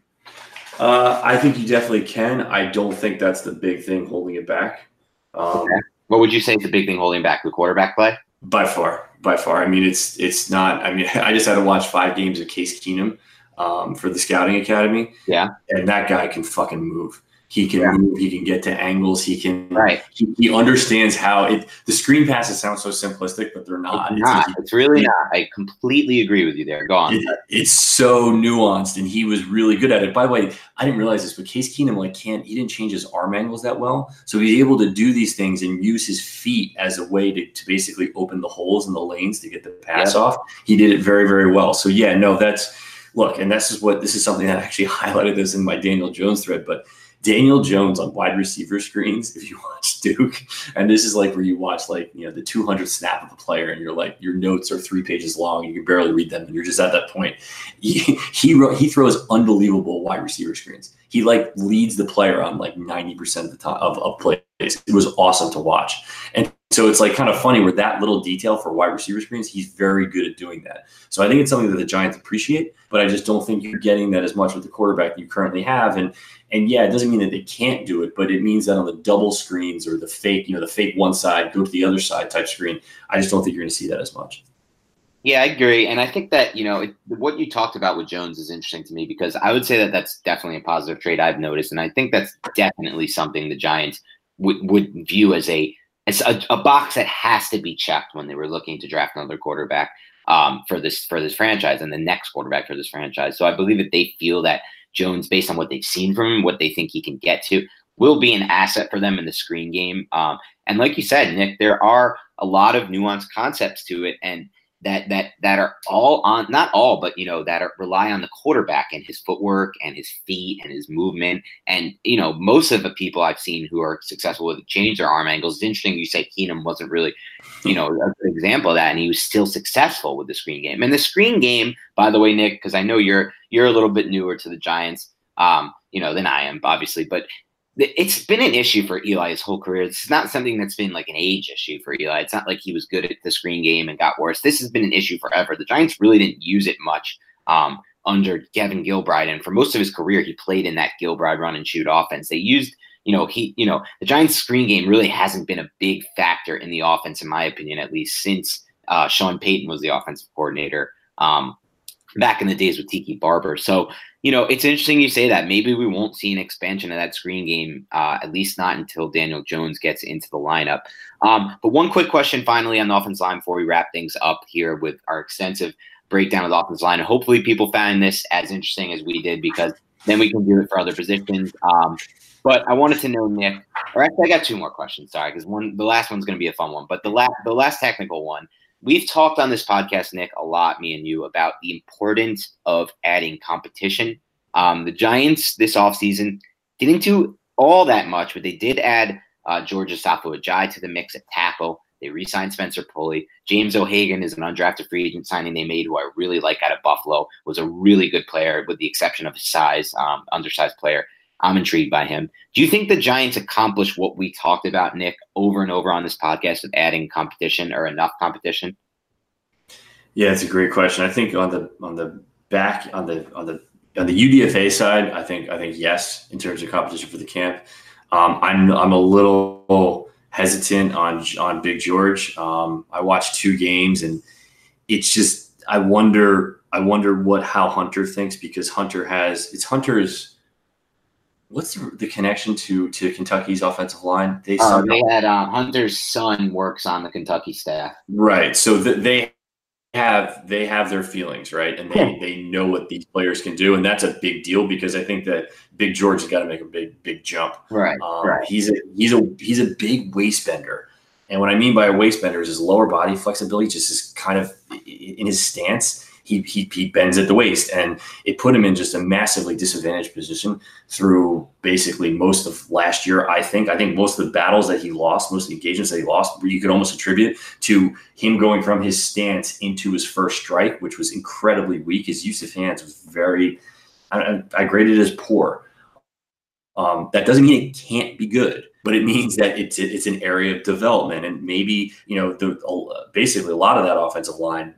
Uh, I think you definitely can. I don't think that's the big thing holding it back. Um, okay. What would you say is the big thing holding back the quarterback play? By far, by far. I mean, it's it's not. I mean, I just had to watch five games of Case Keenum um, for the scouting academy. Yeah, and that guy can fucking move. He can yeah. move. He can get to angles. He can. Right. He, he, understands how it. The screen passes sound so simplistic, but they're not. It's, not. it's, it's really not. I completely agree with you there. Go on. It, it's so nuanced, and he was really good at it. By the way, I didn't realize this, but Case Keenum like can't. He didn't change his arm angles that well, so he's able to do these things and use his feet as a way to, to basically open the holes in the lanes to get the pass off. He did it very very well. So yeah, no, that's look, and this is what this is something that I actually highlighted this in my Daniel Jones thread, but Daniel Jones on wide receiver screens, if you watch Duke, and this is like where you watch like, you know, the 200 snap of a player and you're like, your notes are three pages long you can barely read them. And you're just at that point. He, he, he throws unbelievable wide receiver screens. He like leads the player on like 90% of the time of, of plays. It was awesome to watch. And so it's like kind of funny where that little detail for wide receiver screens, he's very good at doing that. So I think it's something that the Giants appreciate, but I just don't think you're getting that as much with the quarterback you currently have. And and yeah, it doesn't mean that they can't do it, but it means that on the double screens or the fake, you know, the fake one side, go to the other side type screen, I just don't think you're going to see that as much. Yeah, I agree, and I think that you know it, what you talked about with Jones is interesting to me because I would say that that's definitely a positive trade I've noticed, and I think that's definitely something the Giants would would view as a as a, a box that has to be checked when they were looking to draft another quarterback um, for this for this franchise and the next quarterback for this franchise. So I believe that they feel that Jones, based on what they've seen from him, what they think he can get to, will be an asset for them in the screen game. Um, and like you said, Nick, there are a lot of nuanced concepts to it, and that that that are all on not all, but you know that are, rely on the quarterback and his footwork and his feet and his movement. And you know, most of the people I've seen who are successful with change their arm angles. It's interesting you say Keenum wasn't really, you know, an example of that, and he was still successful with the screen game. And the screen game, by the way, Nick, because I know you're you're a little bit newer to the Giants, um, you know, than I am, obviously, but it's been an issue for Eli his whole career. This is not something that's been like an age issue for Eli. It's not like he was good at the screen game and got worse. This has been an issue forever. The Giants really didn't use it much um, under Kevin Gilbride, and for most of his career, he played in that Gilbride run and shoot offense. They used, you know, he, you know, the Giants' screen game really hasn't been a big factor in the offense, in my opinion, at least since uh, Sean Payton was the offensive coordinator. Um, back in the days with Tiki Barber. So you know, it's interesting you say that. Maybe we won't see an expansion of that screen game, uh, at least not until Daniel Jones gets into the lineup. Um, but one quick question finally on the offense line before we wrap things up here with our extensive breakdown of the offense line. Hopefully people found this as interesting as we did because then we can do it for other positions. Um, but I wanted to know, Nick, or actually, I got two more questions. Sorry, because one, the last one's going to be a fun one, but the last, the last technical one. We've talked on this podcast, Nick, a lot, me and you, about the importance of adding competition. Um, the Giants this offseason didn't do all that much, but they did add uh, George Asafo-Adjei to the mix at tackle. They re signed Spencer Pulley. James O'Hagan is an undrafted free agent signing they made, who I really like out of Buffalo, was a really good player, with the exception of his size, um, undersized player. I'm intrigued by him. Do you think the Giants accomplish what we talked about, Nick, over and over on this podcast of adding competition or enough competition? Yeah, it's a great question. I think on the on the back on the on the on the UDFA side, I think I think yes in terms of competition for the camp. Um, I'm I'm a little hesitant on on Big George. Um, I watched two games and it's just I wonder I wonder what how Hunter thinks because Hunter has it's Hunter's what's the, the, connection to to Kentucky's offensive line? They, uh, they had um, Hunter's son works on the Kentucky staff. Right. So the, they have they have their feelings right and they, they know what these players can do and that's a big deal because i think that big george has got to make a big big jump right, um, right he's a he's a he's a big waist bender and what i mean by a waist bender is his lower body flexibility just is kind of in his stance he, he, he bends at the waist. And it put him in just a massively disadvantaged position through basically most of last year, I think. I think most of the battles that he lost, most of the engagements that he lost, you could almost attribute to him going from his stance into his first strike, which was incredibly weak. His use of hands was very, I, I graded as poor. Um, that doesn't mean it can't be good, but it means that it's it's an area of development, and maybe you know the basically a lot of that offensive line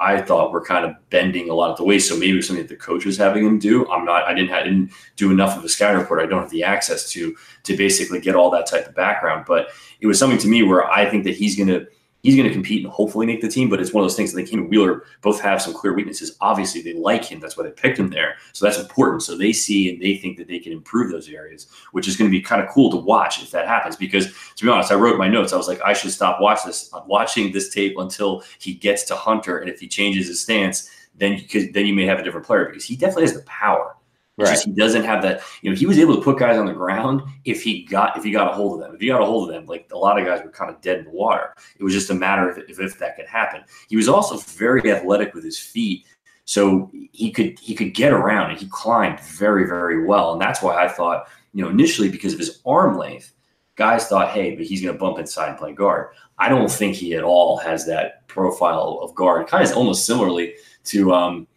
I thought were kind of bending a lot of the way. So maybe something that the coach was having him do. I'm not. I didn't. I didn't do enough of a scouting report. I don't have the access to to basically get all that type of background. But it was something to me where I think that he's going to he's going to compete and hopefully make the team. But it's one of those things. I think him and Wheeler both have some clear weaknesses. Obviously, they like him. That's why they picked him there. So that's important. So they see and they think that they can improve those areas, which is going to be kind of cool to watch if that happens. Because to be honest, I wrote my notes. I was like, I should stop watch this, uh, watching this tape until he gets to Hunter, and if he changes his stance, then you could, then you may have a different player because he definitely has the power. Right. Just he doesn't have that. You know, he was able to put guys on the ground if he got if he got a hold of them. If he got a hold of them, like a lot of guys were kind of dead in the water. It was just a matter of if, if that could happen. He was also very athletic with his feet, so he could he could get around and he climbed very very well. And that's why I thought, you know, initially because of his arm length, guys thought, hey, but he's going to bump inside and play guard. I don't think he at all has that profile of guard. Kind of almost similarly to um,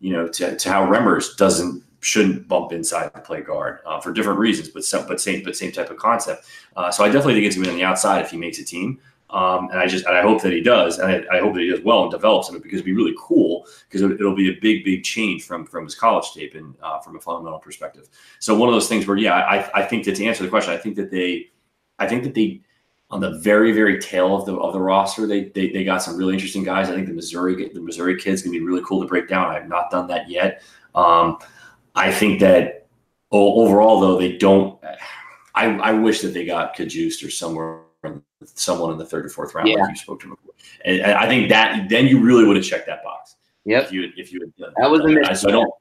you know, to, to how Remmers doesn't shouldn't bump inside to play guard uh, for different reasons, but some, but same but same type of concept. Uh, so I definitely think it's going to be on the outside if he makes a team. Um, and I just and I hope that he does, and I, I, hope that he does well and develops in it because it'd be really cool because it, will be a big big change from from his college tape and uh, from a fundamental perspective. So one of those things where yeah, I I think that to answer the question, I think that they, I think that they on the very very tail of the of the roster they they, they got some really interesting guys. I think the Missouri the Missouri kids gonna be really cool to break down. I have not done that yet. Um, I think that overall, though, they don't. I, I wish that they got Cajuste or somewhere someone in the third or fourth round, yeah. like you spoke to before. And, and, I think that then you really would have checked that box. Yep. If you if you had done that was a miss. So I don't.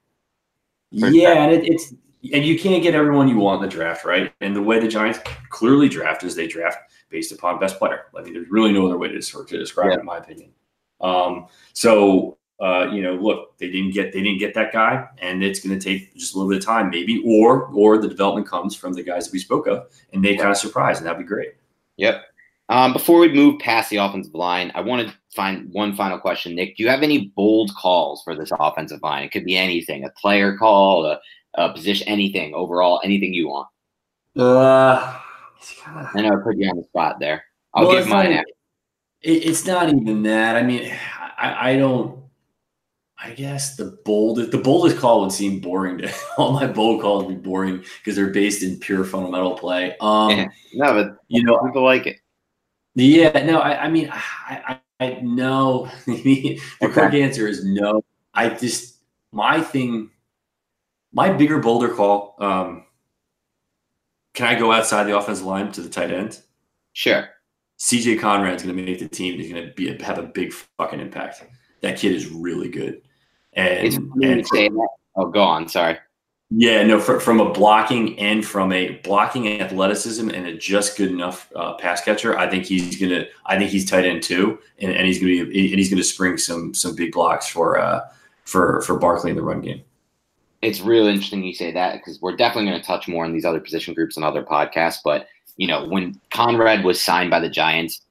Yeah, and it, it's and you can't get everyone you want in the draft, right? And the way the Giants clearly draft is they draft based upon best player. I mean, there's really no other way to, to describe yeah. it, in my opinion. Um, so uh, you know, look, they didn't get they didn't get that guy, and it's going to take just a little bit of time, maybe, or or the development comes from the guys that we spoke of, and they kind of surprise, and that'd be great. Yep. Um, before we move past the offensive line, I want to find one final question, Nick. Do you have any bold calls for this offensive line? It could be anything, a player call, a, a position, anything overall, anything you want. Uh, I know I put you on the spot there. I'll well, give mine. It, it's not even that. I mean, I, I don't. I guess the boldest the boldest call would seem boring to all my bold calls would be boring because they're based in pure fundamental play. Um, yeah. no, but you know people like it. Yeah, no, I, I mean, I, I, I no. the okay. quick answer is no. I just my thing, my bigger bolder call. Um, can I go outside the offensive line to the tight end? Sure. CJ Conrad's going to make the team. He's going to be a, have a big fucking impact. That kid is really good. And, and from, oh, go on. Sorry. Yeah, no, for, from a blocking and from a blocking athleticism and a just good enough uh, pass catcher, I think he's gonna. I think he's tight end too, and, and he's gonna be and he's gonna spring some some big blocks for uh for for Barkley in the run game. It's really interesting you say that because we're definitely going to touch more on these other position groups and other podcasts. But you know, when Conrad was signed by the Giants,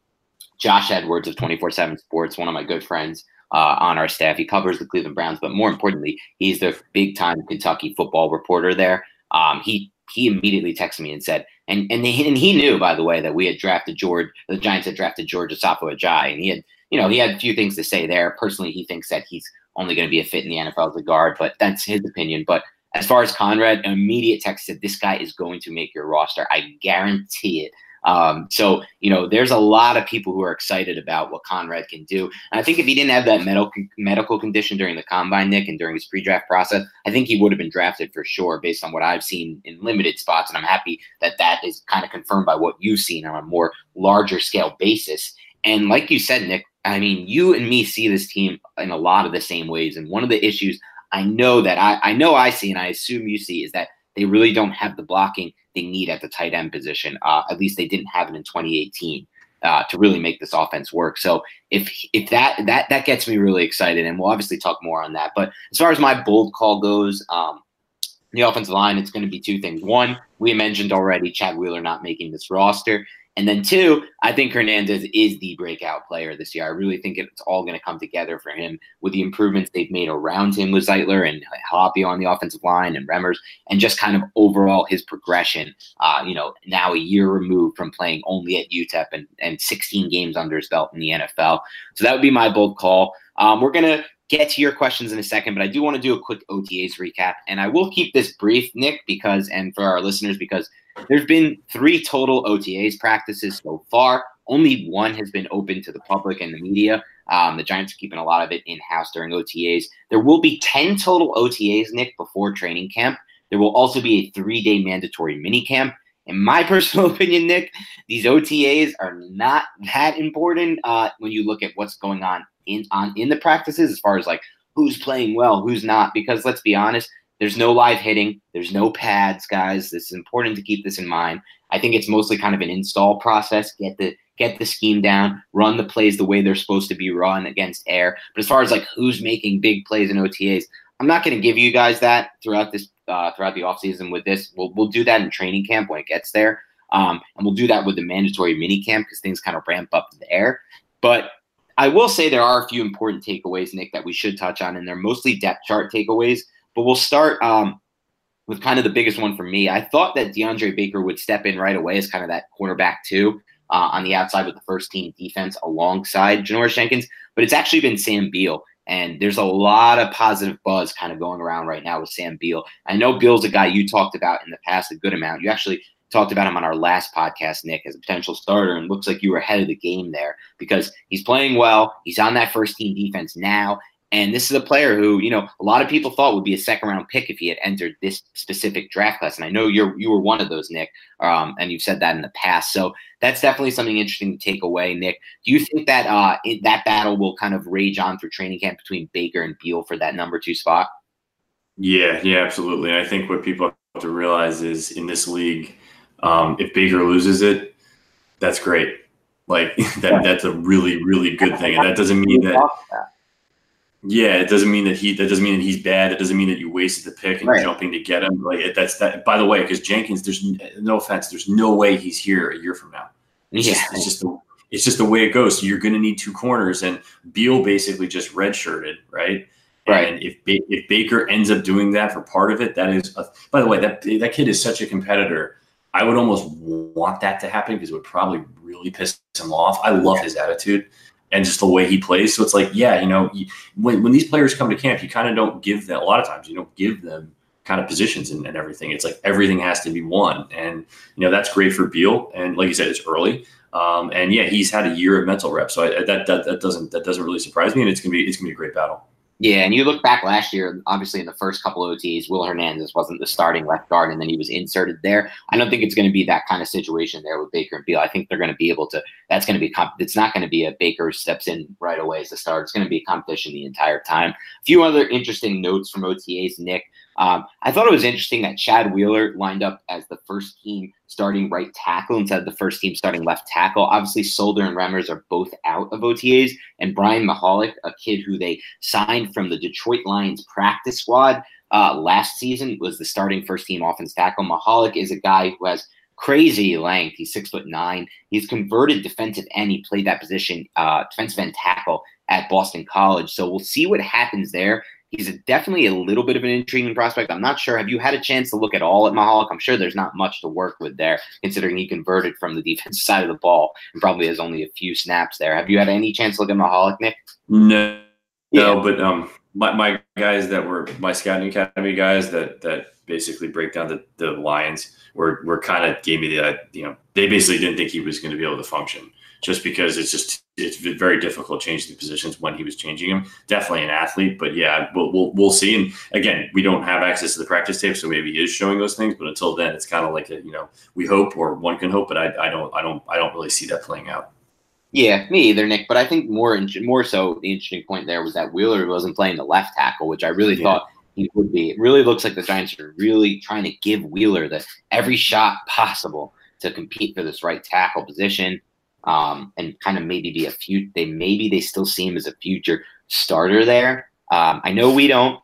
Josh Edwards of twenty four seven Sports, one of my good friends, uh, on our staff. He covers the Cleveland Browns, but more importantly, he's the big time Kentucky football reporter there. Um, he he immediately texted me and said, and and he, and he knew by the way that we had drafted George, the Giants had drafted George Asafo-Adjei, and he had you know he had a few things to say there. Personally, he thinks that he's only going to be a fit in the NFL as a guard, but that's his opinion. But as far as Conrad, immediate text said, "This guy is going to make your roster. I guarantee it." Um, so, you know, there's a lot of people who are excited about what Conrad can do. And I think if he didn't have that medical medical condition during the combine, Nick, and during his pre-draft process, I think he would have been drafted for sure based on what I've seen in limited spots. And I'm happy that that is kind of confirmed by what you've seen on a more larger scale basis. And like you said, Nick, I mean, you and me see this team in a lot of the same ways. And one of the issues I know that I, I know I see, and I assume you see, is that they really don't have the blocking they need at the tight end position. Uh, at least they didn't have it in 2018 uh, to really make this offense work. So if if that that that gets me really excited, and we'll obviously talk more on that. But as far as my bold call goes, um, the offensive line, it's going to be two things. One, we mentioned already, Chad Wheeler not making this roster. And then two, I think Hernandez is the breakout player this year. I really think it's all going to come together for him with the improvements they've made around him with Zeitler and Halapio on the offensive line and Remmers, and just kind of overall his progression. Uh, you know, now a year removed from playing only at UTEP and, and 16 games under his belt in the NFL. So that would be my bold call. Um, we're going to get to your questions in a second, but I do want to do a quick OTAs recap. And I will keep this brief, Nick, because, and for our listeners, because there's been three total OTAs practices so far. Only one has been open to the public and the media. Um, the Giants are keeping a lot of it in house during OTAs. There will be 10 total OTAs, Nick, before training camp. There will also be a three day mandatory mini camp. In my personal opinion, Nick, these OTAs are not that important uh, when you look at what's going on in on in the practices as far as like who's playing well, who's not. Because let's be honest, there's no live hitting. There's no pads, guys. This is important to keep this in mind. I think it's mostly kind of an install process. Get the get the scheme down, run the plays the way they're supposed to be run against air. But as far as like who's making big plays in OTAs, I'm not going to give you guys that throughout this uh, throughout the offseason with this. We'll we'll do that in training camp when it gets there. Um, and we'll do that with the mandatory mini camp because things kind of ramp up there. But I will say there are a few important takeaways, Nick, that we should touch on, and they're mostly depth chart takeaways. But we'll start um, with kind of the biggest one for me. I thought that DeAndre Baker would step in right away as kind of that cornerback too uh, on the outside with the first team defense alongside Janoris Jenkins, but it's actually been Sam Beal. And there's a lot of positive buzz kind of going around right now with Sam Beal. I know Beal's a guy you talked about in the past a good amount. You actually talked about him on our last podcast, Nick, as a potential starter, and looks like you were ahead of the game there because he's playing well. He's on that first team defense now, and this is a player who, you know, a lot of people thought would be a second round pick if he had entered this specific draft class. And I know you're you were one of those, Nick, um, and you've said that in the past. So that's definitely something interesting to take away, Nick. Do you think that uh, it, that battle will kind of rage on through training camp between Baker and Beal for that number two spot? Yeah, yeah, absolutely. I think what people have to realize is in this league, um, if Baker loses it, that's great. Like that, that's a really, really good thing. And that doesn't mean that yeah, it doesn't mean that he. That doesn't mean that he's bad. It doesn't mean that you wasted the pick and right. jumping to get him. Like that's that. By the way, because Jenkins, there's no offense. There's no way he's here a year from now. It's yeah, just, it's just the it's just the way it goes. So you're going to need two corners, and Beal basically just redshirted, right? Right. And if if Baker ends up doing that for part of it, that is. A, by the way, that that kid is such a competitor. I would almost want that to happen because it would probably really piss him off. I love his attitude and just the way he plays. So it's like, yeah, you know, when, when these players come to camp, you kind of don't give them, a lot of times, you don't give them kind of positions and, and, everything. It's like everything has to be won. And, you know, that's great for Beal. And like you said, it's early. Um, and yeah, he's had a year of mental rep. So I, that, that, that doesn't, that doesn't really surprise me. And it's going to be, it's going to be a great battle. Yeah, and you look back last year, obviously in the first couple of OTs, Will Hernandez wasn't the starting left guard, and then he was inserted there. I don't think it's going to be that kind of situation there with Baker and Beal. I think they're going to be able to. That's going to be. It's not going to be a Baker steps in right away as the start. It's going to be a competition the entire time. A few other interesting notes from OTAs, Nick. Um, I thought it was interesting that Chad Wheeler lined up as the first team starting right tackle instead of the first team starting left tackle. Obviously, Solder and Remmers are both out of OTAs, and Brian Mihalik, a kid who they signed from the Detroit Lions practice squad uh, last season, was the starting first team offense tackle. Mihalik is a guy who has crazy length. He's six foot nine. He's converted defensive end. He played that position, uh, defensive end tackle at Boston College. So we'll see what happens there. He's a, definitely a little bit of an intriguing prospect. I'm not sure. Have you had a chance to look at all at Mihalik? I'm sure there's not much to work with there, considering he converted from the defensive side of the ball and probably has only a few snaps there. Have you had any chance to look at Mihalik, Nick? No, yeah. no. But um, my, my guys that were my scouting academy guys that that basically break down the, the Lions were, were kind of gave me the, you know, they basically didn't think he was going to be able to function just because it's just it's very difficult changing the positions when he was changing them. Definitely an athlete, but yeah, we'll, we'll, we'll see. And again, we don't have access to the practice tape, so maybe he is showing those things. But until then, it's kind of like a, you know we hope or one can hope, but I, I don't I don't I don't really see that playing out. Yeah, me either, Nick. But I think more more so the interesting point there was that Wheeler wasn't playing the left tackle, which I really yeah. thought he would be. It really looks like the Giants are really trying to give Wheeler the every shot possible to compete for this right tackle position um, and kind of maybe be a few. They maybe they still see him as a future starter there. Um, I know we don't.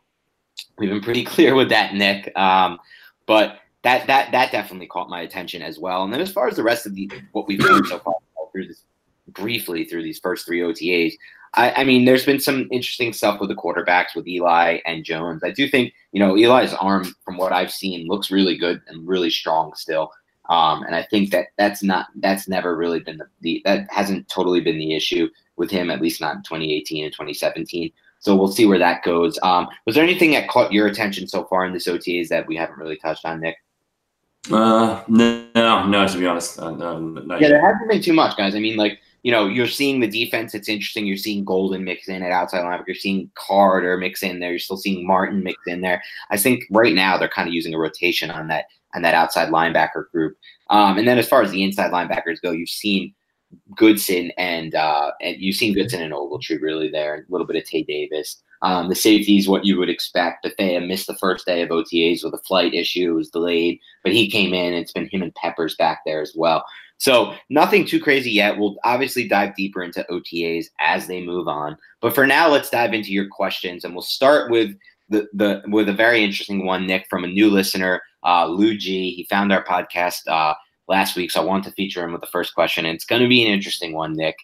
We've been pretty clear with that, Nick. Um, but that that that definitely caught my attention as well. And then as far as the rest of the what we've done so far through this briefly through these first three OTAs, I, I, mean, there's been some interesting stuff with the quarterbacks with Eli and Jones. I do think you know Eli's arm, from what I've seen, looks really good and really strong still. Um, and I think that that's not that's never really been the, the that hasn't totally been the issue with him, at least not in 2018 and 2017. So we'll see where that goes. Um, was there anything that caught your attention so far in this OTAs that we haven't really touched on, Nick? Uh, no, no, to be honest, uh, no, yeah, yet. there hasn't been too much, guys. I mean, like you know, you're seeing the defense. It's interesting. You're seeing Golden mix in at outside linebacker. You're seeing Carter mix in there. You're still seeing Martin mix in there. I think right now they're kind of using a rotation on that on that outside linebacker group. Um, and then as far as the inside linebackers go, you've seen Goodson and uh, and you've seen Goodson and Ogletree really there, a little bit of Tae Davis. Um, the safety is what you would expect. Bethea missed the first day of OTAs with a flight issue, it was delayed, but he came in. It's been him and Peppers back there as well. So nothing too crazy yet. We'll obviously dive deeper into OTAs as they move on. But for now, let's dive into your questions, and we'll start with the the with a very interesting one, Nick, from a new listener uh, Lou G. He found our podcast uh, last week, so I want to feature him with the first question. And it's going to be an interesting one, Nick,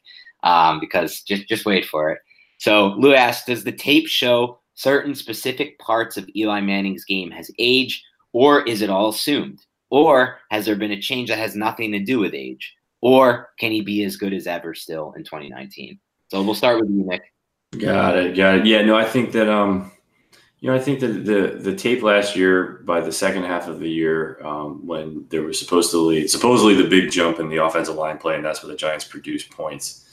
um, because just just wait for it. So Lou asked, "Does the tape show certain specific parts of Eli Manning's game has aged, or is it all assumed? Or has there been a change that has nothing to do with age? Or can he be as good as ever still in 2019?" So we'll start with you, Nick. Got it. Got it. Yeah. No, I think that um you know, I think that the the tape last year, by the second half of the year, um, when there was supposedly supposedly the big jump in the offensive line play, and that's where the Giants produced points.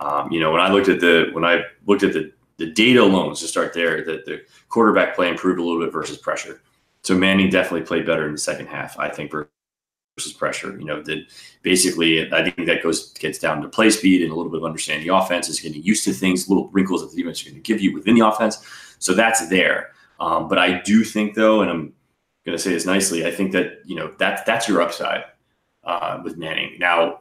Um, you know, when I looked at the when I looked at the the data alone, to start there, that the quarterback play improved a little bit versus pressure. So Manning definitely played better in the second half, I think, versus pressure. You know, that basically I think that goes gets down to play speed and a little bit of understanding the offense, is getting used to things, little wrinkles that the defense is going to give you within the offense. So that's there. Um, but I do think, though, and I'm going to say this nicely, I think that you know that's that's your upside uh, with Manning. Now,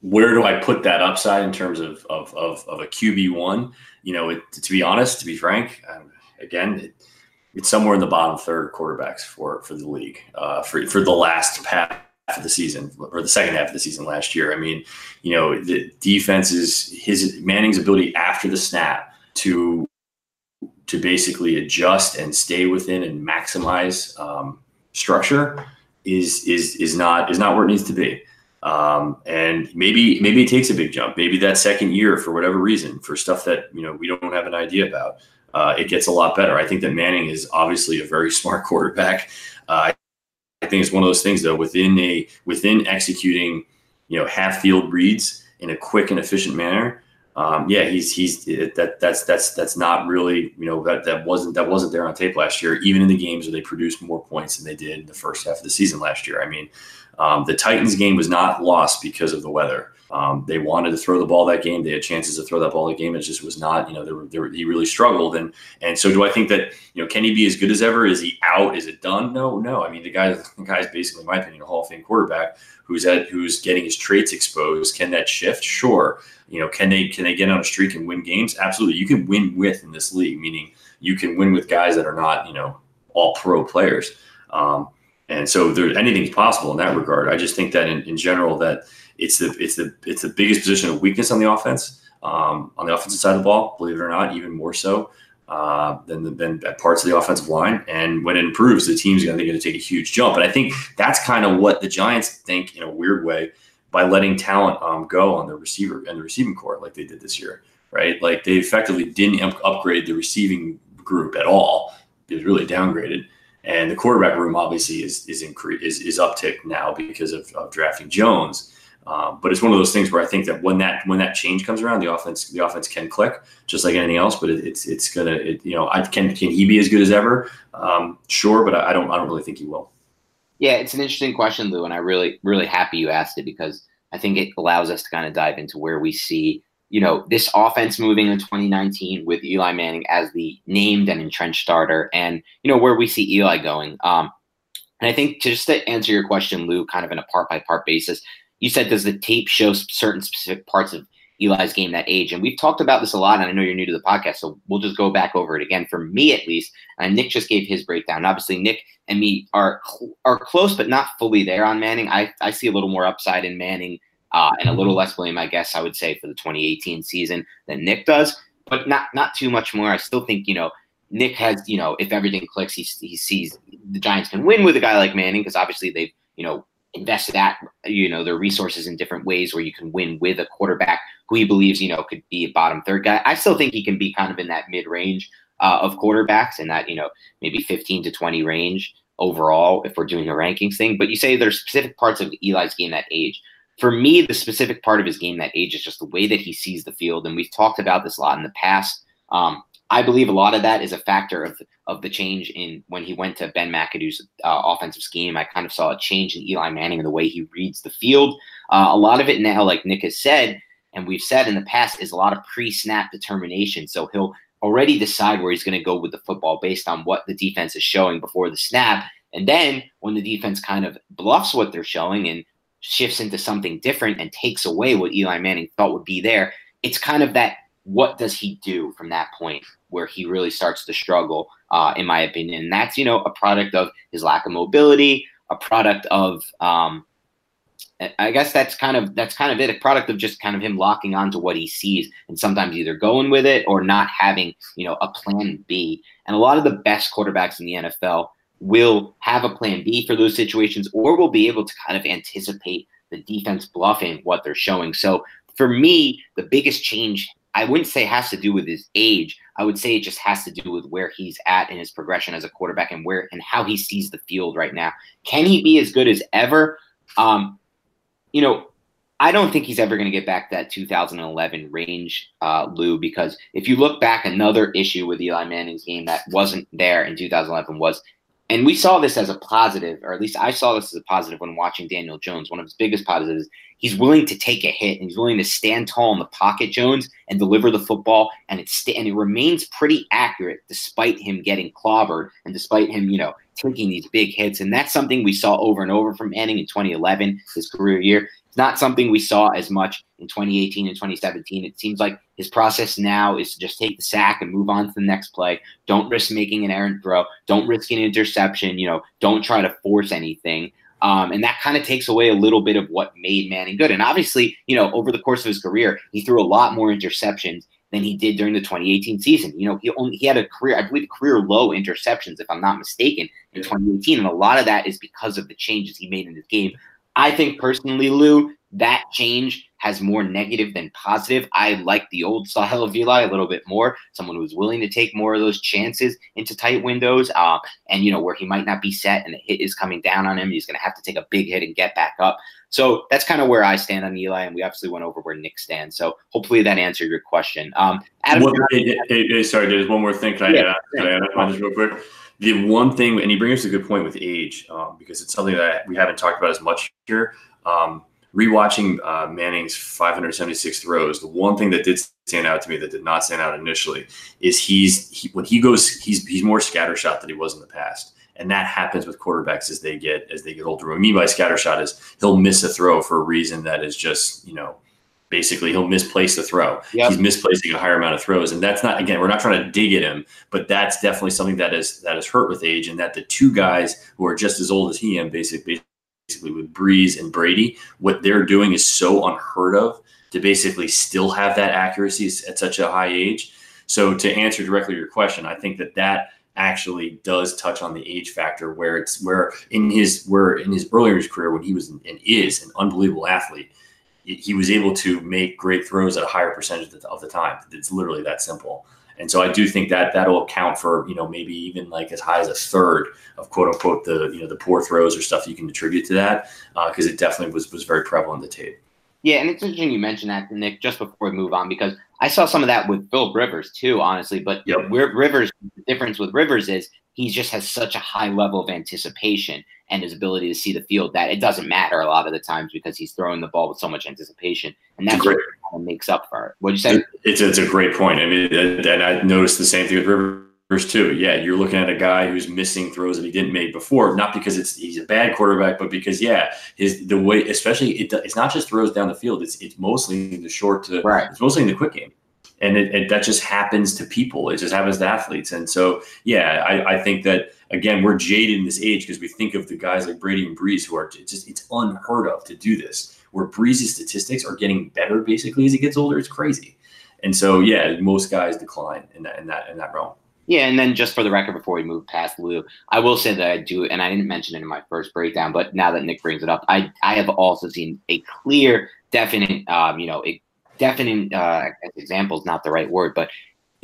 where do I put that upside in terms of of of, of a QB one? You know, it, to be honest, to be frank, um, again, it, it's somewhere in the bottom third quarterbacks for for the league uh, for for the last half of the season or the second half of the season last year. I mean, you know, the defense is his Manning's ability after the snap to to basically adjust and stay within and maximize um, structure is is is not is not where it needs to be. Um, and maybe maybe it takes a big jump. Maybe that second year, for whatever reason, for stuff that you know we don't have an idea about, uh, it gets a lot better. I think that Manning is obviously a very smart quarterback. Uh, I think it's one of those things though within a within executing you know half field reads in a quick and efficient manner um, yeah, he's he's that that's that's that's not really you know that that wasn't that wasn't there on tape last year. Even in the games where they produced more points than they did in the first half of the season last year. I mean, um, the Titans game was not lost because of the weather. Um, they wanted to throw the ball that game. They had chances to throw that ball that game. It just was not, you know, they were, they were, he really struggled. And and so do I think that, you know, can he be as good as ever? Is he out? Is it done? No, no. I mean, the guy, the guy's basically, in my opinion, a Hall of Fame quarterback who's at who's getting his traits exposed. Can that shift? Sure. You know, can they can they get on a streak and win games? Absolutely. You can win with in this league, meaning you can win with guys that are not, you know, all pro players. Um, and so there anything's possible in that regard. I just think that in, in general that it's the it's the it's the biggest position of weakness on the offense, um, on the offensive side of the ball. Believe it or not, even more so uh, than the, than parts of the offensive line. And when it improves, the team's going to take a huge jump. And I think that's kind of what the Giants think in a weird way by letting talent um, go on the receiver and the receiving corps like they did this year, right? Like they effectively didn't upgrade the receiving group at all. It was really downgraded And the quarterback room obviously is is incre- is, is uptick now because of, of drafting Jones. Um, but it's one of those things where I think that when that when that change comes around, the offense the offense can click just like anything else. But it, it's it's gonna it, you know I can can he be as good as ever? Um, sure, but I, I don't I don't really think he will. Yeah, it's an interesting question, Lou, and I really really happy you asked it because I think it allows us to kind of dive into where we see you know this offense moving in 2019 with Eli Manning as the named and entrenched starter, and you know where we see Eli going. Um, and I think to just to answer your question, Lou, kind of in a part by part basis, you said does the tape show certain specific parts of Eli's game that age? And we've talked about this a lot, and I know you're new to the podcast, so we'll just go back over it again. For me, at least, and Nick just gave his breakdown. Obviously, Nick and me are are close, but not fully there on Manning. I I see a little more upside in Manning, uh, and a little less blame, I guess I would say, for the 2018 season than Nick does, but not not too much more. I still think you know. Nick has, you know, if everything clicks, he, he sees the Giants can win with a guy like Manning because obviously they've, you know, invest that you know their resources in different ways where you can win with a quarterback who he believes you know could be a bottom third guy. I still think he can be kind of in that mid range uh, of quarterbacks in that you know maybe 15 to 20 range overall if we're doing a rankings thing. But you say there's specific parts of Eli's game that age. For me, the specific part of his game that age is just the way that he sees the field, and we've talked about this a lot in the past. Um, I believe a lot of that is a factor of of the change in when he went to Ben McAdoo's uh, offensive scheme. I kind of saw a change in Eli Manning and the way he reads the field. Uh, a lot of it now, like Nick has said, and we've said in the past, is a lot of pre-snap determination. So he'll already decide where he's going to go with the football based on what the defense is showing before the snap. And then when the defense kind of bluffs what they're showing and shifts into something different and takes away what Eli Manning thought would be there, it's kind of that what does he do from that point where he really starts to struggle, uh, in my opinion? And that's, you know, a product of his lack of mobility, a product of, um, I guess that's kind of that's kind of it. A product of just kind of him locking on to what he sees, and sometimes either going with it or not having, you know, a plan B. And a lot of the best quarterbacks in the NFL will have a plan B for those situations, or will be able to kind of anticipate the defense bluffing what they're showing. So for me, the biggest change I wouldn't say has to do with his age. I would say it just has to do with where he's at in his progression as a quarterback and where and how he sees the field right now. Can he be as good as ever? Um, you know, I don't think he's ever going to get back that 2011 range, uh, Lou, because if you look back, another issue with Eli Manning's game that wasn't there in 2011 was and we saw this as a positive, or at least I saw this as a positive when watching Daniel Jones. One of his biggest positives he's willing to take a hit and he's willing to stand tall in the pocket, Jones, and deliver the football, and it st- and it remains pretty accurate despite him getting clobbered and despite him, you know, taking these big hits. And that's something we saw over and over from Manning in 2011, his career year It's not something we saw as much in 2018 and 2017. It seems like his process now is to just take the sack and move on to the next play. Don't risk making an errant throw. Don't risk an interception. You know, don't try to force anything. Um, and that kind of takes away a little bit of what made Manning good. And obviously, you know, over the course of his career, he threw a lot more interceptions than he did during the 2018 season. You know, he only he had a career, I believe, career low interceptions, if I'm not mistaken, in 2018, and a lot of that is because of the changes he made in his game. I think personally, Lou, that change has more negative than positive. I like the old style of Eli a little bit more. Someone who's willing to take more of those chances into tight windows, uh, and you know where he might not be set and the hit is coming down on him. He's going to have to take a big hit and get back up. So that's kind of where I stand on Eli, and we obviously went over where Nick stands. So hopefully that answered your question. Um, Adam, what, hey, hey, hey, sorry, there's one more thing. Can I, yeah, can I add just real quick? The one thing, and he brings up a good point with age, um, because it's something that we haven't talked about as much here. Um, rewatching uh, Manning's 576 throws, the one thing that did stand out to me that did not stand out initially is he's he, when he goes, he's he's more scattershot than he was in the past, and that happens with quarterbacks as they get as they get older. What I mean by scattershot is he'll miss a throw for a reason that is just you know basically he'll misplace the throw. Yep. He's misplacing a higher amount of throws, and that's not again. We're not trying to dig at him, but that's definitely something that is that is hurt with age, and that the two guys who are just as old as he am, basically, basically with Brees and Brady, what they're doing is so unheard of to basically still have that accuracy at such a high age. So to answer directly your question, I think that that actually does touch on the age factor where it's where in his where in his earlier career when he was and is an unbelievable athlete he was able to make great throws at a higher percentage of the time. It's literally that simple And so I do think that that'll account for, you know, maybe even like as high as a third of quote unquote the, you know, the poor throws or stuff you can attribute to that because uh, it definitely was, was very prevalent in the tape. Yeah, and it's interesting you mentioned that, Nick, just before we move on, because I saw some of that with Philip Rivers too, honestly. But yep. Rivers, the difference with Rivers is he just has such a high level of anticipation and his ability to see the field that it doesn't matter a lot of the times because he's throwing the ball with so much anticipation, and that's what kind of makes up for it. What you say? It's it's a great point. I mean, and I noticed the same thing with Rivers too. Yeah, you're looking at a guy who's missing throws that he didn't make before, not because it's he's a bad quarterback, but because yeah, his the way, especially it, it's not just throws down the field. It's it's mostly the short to right. It's mostly in the quick game, and it, it, that just happens to people. It just happens to athletes, and so yeah, I, I think that again we're jaded in this age because we think of the guys like Brady and Brees who are just it's unheard of to do this. Where Brees's statistics are getting better basically as he gets older, it's crazy. And so yeah, most guys decline in that in that in that realm. Yeah, and then just for the record, before we move past Lou, I will say that I do, and I didn't mention it in my first breakdown, but now that Nick brings it up, I I have also seen a clear, definite, um, you know, a definite uh, example is not the right word, but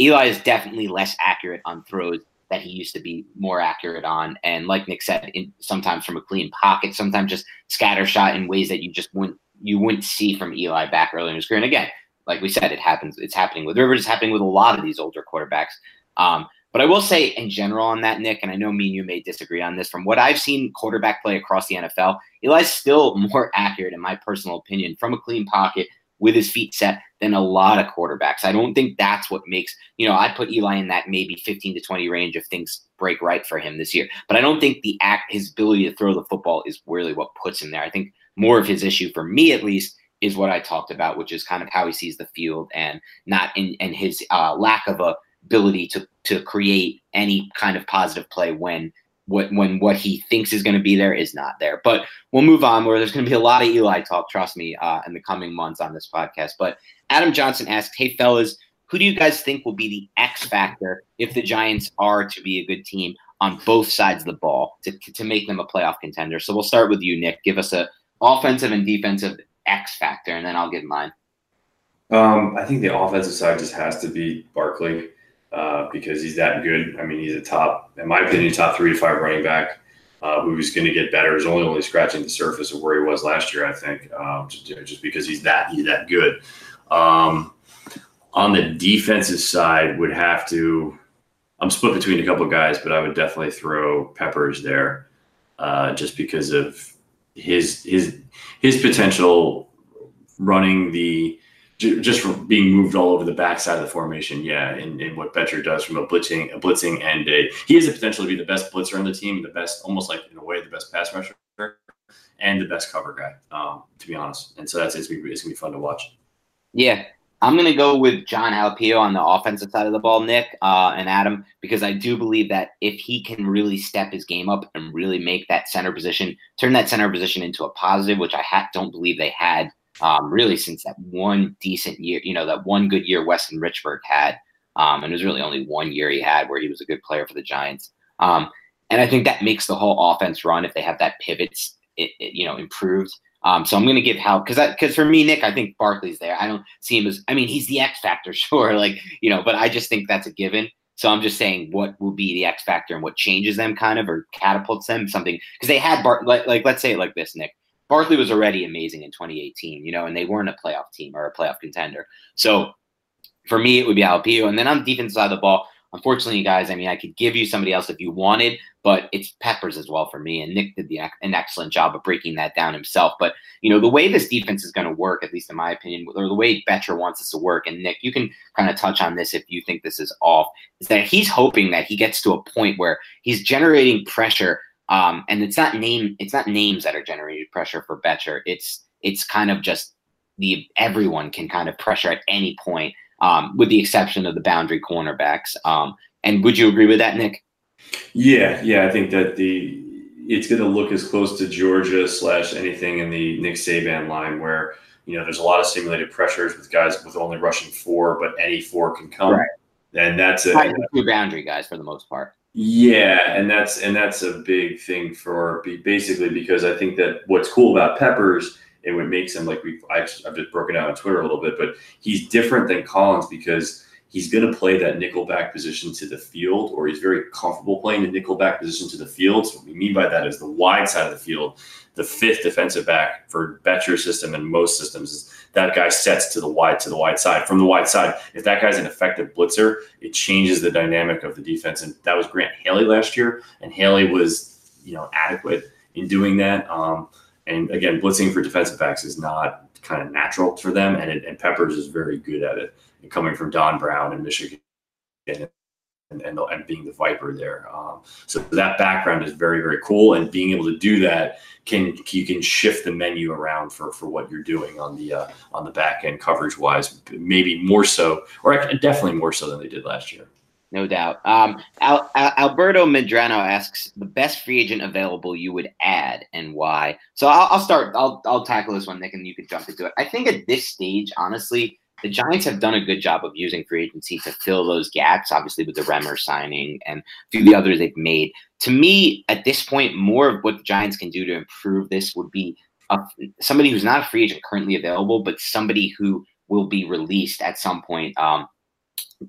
Eli is definitely less accurate on throws that he used to be more accurate on, and like Nick said, in, sometimes from a clean pocket, sometimes just scatter shot in ways that you just wouldn't you wouldn't see from Eli back early in his career. And again, like we said, it happens. It's happening with Rivers. It's happening with a lot of these older quarterbacks. Um, but I will say in general on that, Nick, and I know me and you may disagree on this. From what I've seen quarterback play across the NFL, Eli's still more accurate, in my personal opinion, from a clean pocket with his feet set than a lot of quarterbacks. I don't think that's what makes, you know, I'd put Eli in that maybe 15 to 20 range if things break right for him this year. But I don't think the act, his ability to throw the football is really what puts him there. I think more of his issue, for me at least, is what I talked about, which is kind of how he sees the field and not in and his uh, lack of a ability to to create any kind of positive play when what when what he thinks is going to be there is not there. But we'll move on. Where there's going to be a lot of Eli talk, trust me, uh, in the coming months on this podcast. But Adam Johnson asked, "Hey fellas, who do you guys think will be the X factor if the Giants are to be a good team on both sides of the ball to to make them a playoff contender?" So we'll start with you, Nick. Give us a offensive and defensive X factor, and then I'll give mine. Um, I think the offensive side just has to be Barkley uh, because he's that good. I mean, he's a top, in my opinion, top three to five running back uh, who's going to get better. He's only only scratching the surface of where he was last year, I think, um, just, just, because he's that he's that good. Um, on the defensive side, would have to. I'm split between a couple guys, but I would definitely throw Peppers there, uh, just because of his his his potential running the just being moved all over the backside of the formation, yeah, and, and what Bettcher does from a blitzing, a blitzing and a he has the potential to be the best blitzer on the team, the best, almost like in a way, the best pass rusher and the best cover guy, um, to be honest. And so that's it's gonna, be, it's gonna be fun to watch. Yeah, I'm gonna go with Jon Halapio on the offensive side of the ball, Nick uh, and Adam, because I do believe that if he can really step his game up and really make that center position, turn that center position into a positive, which I ha- don't believe they had um, really since that one decent year, you know, that one good year Weston Richburg had. Um, and it was really only one year he had where he was a good player for the Giants. Um, and I think that makes the whole offense run if they have that pivots, it, it, you know, improved. Um, so I'm going to give help because because for me, Nick, I think Barkley's there. I don't see him as. I mean, he's the X factor, sure, like you know, but I just think that's a given. So I'm just saying what will be the X factor and what changes them, kind of, or catapults them something because they had Bart. Like, like let's say it like this, Nick. Barkley was already amazing in 2018, you know, and they weren't a playoff team or a playoff contender. So for me, it would be Halapio. And then on the defense side of the ball, unfortunately, guys, I mean, I could give you somebody else if you wanted, but it's Peppers as well for me. And Nick did the, an excellent job of breaking that down himself. But, you know, the way this defense is going to work, at least in my opinion, or the way Bettcher wants this to work, and Nick, you can kind of touch on this if you think this is off, is that he's hoping that he gets to a point where he's generating pressure um, and it's not name it's not names that are generating pressure for Bettcher. It's it's kind of just the everyone can kind of pressure at any point, um, with the exception of the boundary cornerbacks. Um, and would you agree with that, Nick? Yeah, yeah, I think that the it's going to look as close to Georgia slash anything in the Nick Saban line where you know there's a lot of simulated pressures with guys with only rushing four, but any four can come, right. and that's. Two boundary guys for the most part. Yeah, and that's and that's a big thing for basically because I think that what's cool about Peppers and what makes him like we've I've, I've just broken out on Twitter a little bit, but he's different than Collins because he's going to play that nickelback position to the field, or he's very comfortable playing the nickelback position to the field. So what we mean by that is the wide side of the field. The fifth defensive back for Bettcher's system and most systems is that guy sets to the wide to the wide side. From the wide side, if that guy's an effective blitzer, it changes the dynamic of the defense. And that was Grant Haley last year, and Haley was you know adequate in doing that. Um, and again, blitzing for defensive backs is not kind of natural for them, and, it, and Peppers is very good at it. Coming from Don Brown in Michigan and, and, and being the Viper there, um, so that background is very very cool. And being able to do that can you can shift the menu around for for what you're doing on the uh, on the back end coverage wise, maybe more so, or definitely more so than they did last year. No doubt. Um, Al- Al- Alberto Medrano asks the best free agent available you would add and why. So I'll, I'll start. I'll I'll tackle this one, Nick, and you can jump into it. I think at this stage, honestly, the Giants have done a good job of using free agency to fill those gaps. Obviously, with the Remmers signing and a few of the others they've made. To me, at this point, more of what the Giants can do to improve this would be a, somebody who's not a free agent currently available, but somebody who will be released at some point. Um,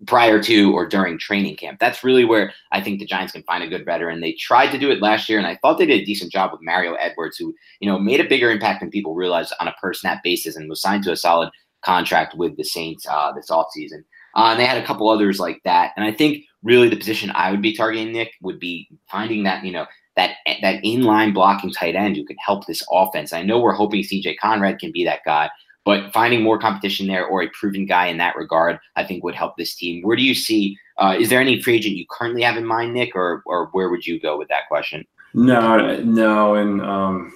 prior to or during training camp. That's really where I think the Giants can find a good veteran. They tried to do it last year, and I thought they did a decent job with Mario Edwards, who you know made a bigger impact than people realized on a per snap basis, and was signed to a solid contract with the Saints uh, this offseason. Uh, and they had a couple others like that. And I think really the position I would be targeting, Nick, would be finding that you know that that inline blocking tight end who can help this offense. I know we're hoping CJ Conrad can be that guy, but finding more competition there or a proven guy in that regard, I think would help this team. Where do you see? Uh, is there any free agent you currently have in mind, Nick, or or where would you go with that question? No, no, and um,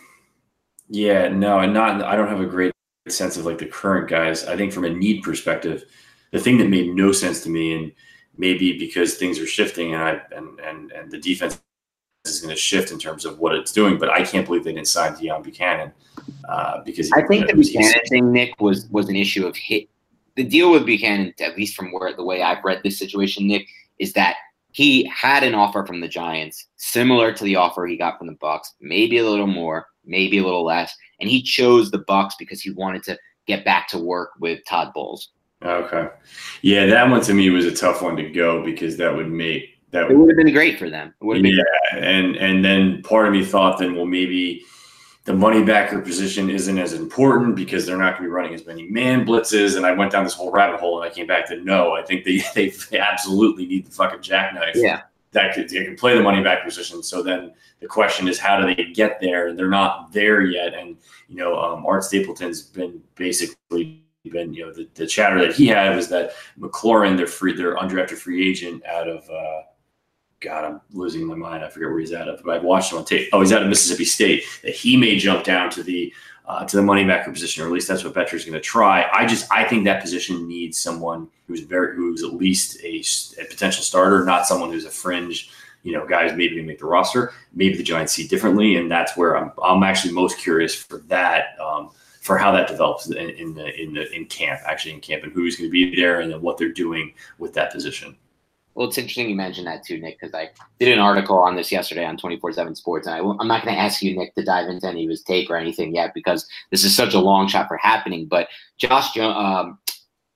yeah, no, and not. I don't have a great sense of like the current guys. I think from a need perspective, the thing that made no sense to me, and maybe because things are shifting, and I and and and the defense is going to shift in terms of what it's doing. But I can't believe they didn't sign Deone Bucannon uh, because I think the Bucannon thing, Nick, was was an issue of hit. The deal with Bucannon, at least from where the way I've read this situation, Nick, is that he had an offer from the Giants similar to the offer he got from the Bucs, maybe a little more, maybe a little less, and he chose the Bucs because he wanted to get back to work with Todd Bowles. Okay, yeah, that one to me was a tough one to go because that would make that it would have been great for them. yeah, and and then part of me thought then, well, maybe the money backer position isn't as important because they're not going to be running as many man blitzes. And I went down this whole rabbit hole, and I came back to no. I think they they absolutely need the fucking jackknife. Yeah, that could, they can play the money back position. So then the question is, how do they get there? They're not there yet. And you know, um, Art Stapleton's been basically been you know the, the chatter that he had was that McLaurin, their free, their undrafted free agent out of. Uh, God, I'm losing my mind. I forget where he's at. But I've watched him on tape. Oh, he's out of Mississippi State. That he may jump down to the uh, to the money backer position, or at least that's what Bettcher's going to try. I just I think that position needs someone who's very who's at least a, a potential starter, not someone who's a fringe. You know, guys maybe going make the roster. Maybe the Giants see differently, and that's where I'm. I'm actually most curious for that. Um, for how that develops in, in the in the in camp, actually in camp, and who's going to be there, and then what they're doing with that position. Well, it's interesting you mentioned that too, Nick, because I did an article on this yesterday on 24 7 Sports. And I, am not going to ask you, Nick, to dive into any of his take or anything yet because this is such a long shot for happening. But Josh Jones, um,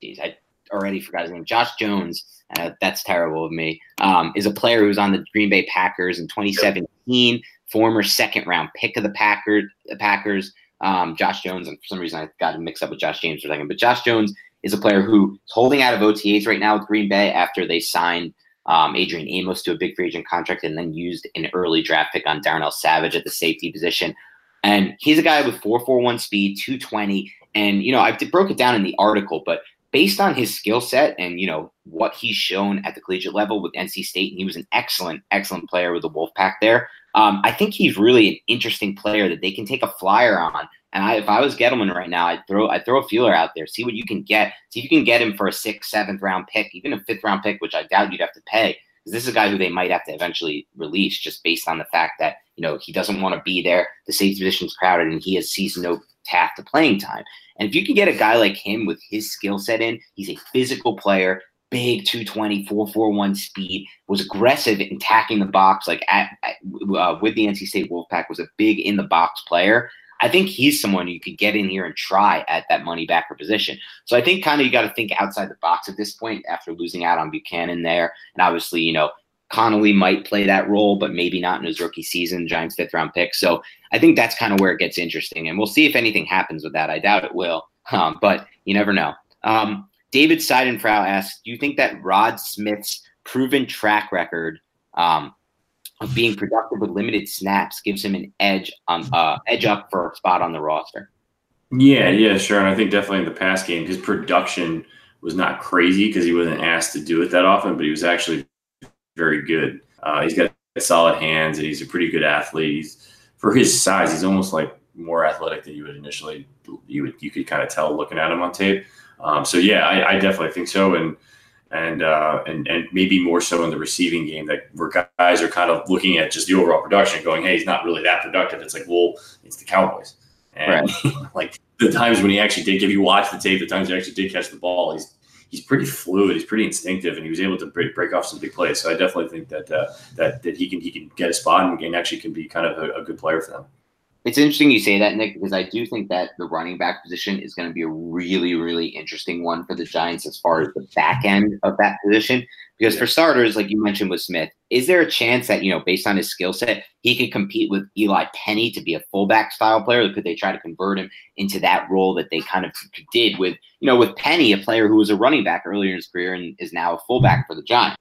geez, I already forgot his name. Josh Jones, uh, that's terrible of me, um, is a player who was on the Green Bay Packers in 2017, former second round pick of the Packers. The Packers. Um, Josh Jones, and for some reason I got mixed up with Josh James for a second, but Josh Jones is a player who's holding out of OTAs right now with Green Bay after they signed um, Adrian Amos to a big free agent contract and then used an early draft pick on Darnell Savage at the safety position. And he's a guy with 441 speed, 220. And, you know, I broke it down in the article, but based on his skill set and, you know, what he's shown at the collegiate level with NC State, and he was an excellent, excellent player with the Wolfpack there. Um, I think he's really an interesting player that they can take a flyer on and I, if I was Gettleman right now, I'd throw I'd throw a feeler out there, see what you can get, see if you can get him for a sixth, seventh round pick, even a fifth round pick, which I doubt you'd have to pay. Because this is a guy who they might have to eventually release, just based on the fact that you know he doesn't want to be there. The safety position's crowded, and he has sees no path to playing time. And if you can get a guy like him with his skill set in, he's a physical player, big 220, 441 speed, was aggressive in attacking the box, like at, uh, with the NC State Wolfpack, was a big in the box player. I think he's someone you could get in here and try at that money backer position. So I think kind of you got to think outside the box at this point after losing out on Bucannon there. And obviously, you know, Connelly might play that role, but maybe not in his rookie season, Giants fifth round pick. So I think that's kind of where it gets interesting. And we'll see if anything happens with that. I doubt it will, um, but you never know. Um, David Seidenfrau asks Do you think that Rod Smith's proven track record um, of being productive with limited snaps gives him an edge on uh, edge up for a spot on the roster? Yeah, yeah, sure. And I think definitely in the past game, his production was not crazy because he wasn't asked to do it that often, but he was actually very good. Uh, he's got solid hands and he's a pretty good athlete. He's, for his size, he's almost like more athletic than you would initially you would you could kind of tell looking at him on tape. Um, so yeah, I, I, definitely think so, and and uh, and and maybe more so in the receiving game that where guys are kind of looking at just the overall production, going, hey, he's not really that productive. It's like, well, it's the Cowboys, and right. like the times when he actually did, if you watch the tape, the times he actually did catch the ball, he's he's pretty fluid. He's pretty instinctive, and he was able to break, break off some big plays. So I definitely think that uh, that that he can he can get a spot and, and actually can be kind of a, a good player for them. It's interesting you say that, Nick, because I do think that the running back position is going to be a really, really interesting one for the Giants as far as the back end of that position. Because for starters, like you mentioned with Smith, is there a chance that, you know, based on his skill set, he could compete with Eli Penny to be a fullback style player? Could they try to convert him into that role that they kind of did with, you know, with Penny, a player who was a running back earlier in his career and is now a fullback for the Giants?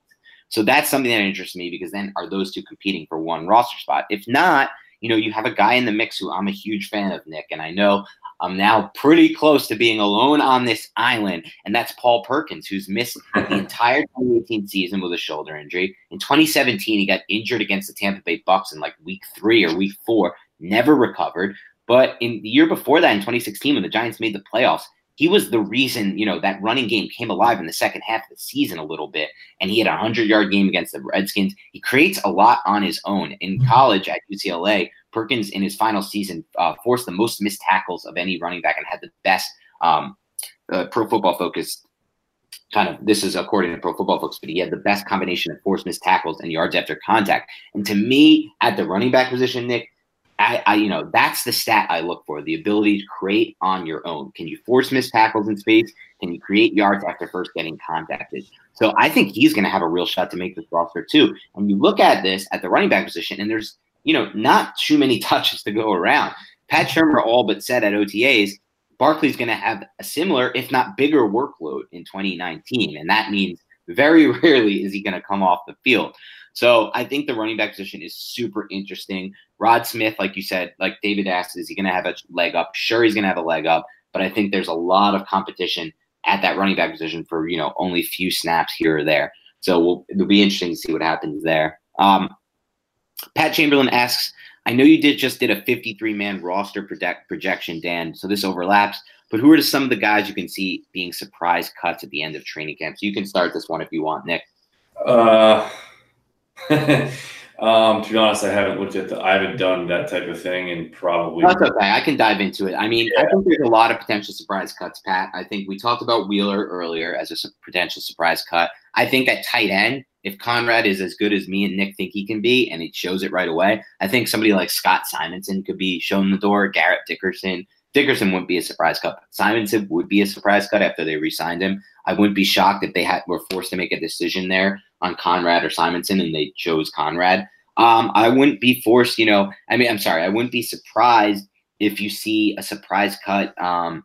So that's something that interests me because then are those two competing for one roster spot? If not, you know, you have a guy in the mix who I'm a huge fan of, Nick, and I know I'm now pretty close to being alone on this island, and that's Paul Perkins, who's missed the entire 2018 season with a shoulder injury. In 2017, he got injured against the Tampa Bay Bucs in like week three or week four, never recovered. But in the year before that, in 2016, when the Giants made the playoffs, he was the reason, you know, that running game came alive in the second half of the season a little bit. And he had a 100 yard game against the Redskins. He creates a lot on his own. In college at UCLA, Perkins in his final season uh, forced the most missed tackles of any running back and had the best um, uh, pro football focus kind of this is according to pro football focus but he had the best combination of forced missed tackles and yards after contact and to me at the running back position nick I, I, you know, that's the stat I look for: the ability to create on your own. Can you force missed tackles in space? Can you create yards after first getting contacted? So I think he's going to have a real shot to make this roster too. And you look at this at the running back position, and there's, you know, not too many touches to go around. Pat Shurmur all but said at OTAs, Barkley's going to have a similar, if not bigger, workload in 2019, and that means very rarely is he going to come off the field. So I think the running back position is super interesting. Rod Smith, like you said, like David asked, is he going to have a leg up? Sure, he's going to have a leg up, but I think there's a lot of competition at that running back position for you know only few snaps here or there. So we'll, it'll be interesting to see what happens there. Um, Pat Chamberlain asks, I know you did just did a 53 man roster project, projection, Dan. So this overlaps. But who are some of the guys you can see being surprise cuts at the end of training camp? So you can start this one if you want, Nick. Uh, um, to be honest, I haven't looked at the. I haven't done that type of thing, and probably that's okay. I can dive into it. I mean, yeah. I think there's a lot of potential surprise cuts, Pat. I think we talked about Wheeler earlier as a potential surprise cut. I think at tight end, if Conrad is as good as me and Nick think he can be, and he shows it right away, I think somebody like Scott Simonson could be shown the door. Garrett Dickerson. Dickerson wouldn't be a surprise cut. Simonson would be a surprise cut after they re-signed him. I wouldn't be shocked if they had were forced to make a decision there on Conrad or Simonson and they chose Conrad. Um, I wouldn't be forced, you know, I mean, I'm sorry, I wouldn't be surprised if you see a surprise cut. Um,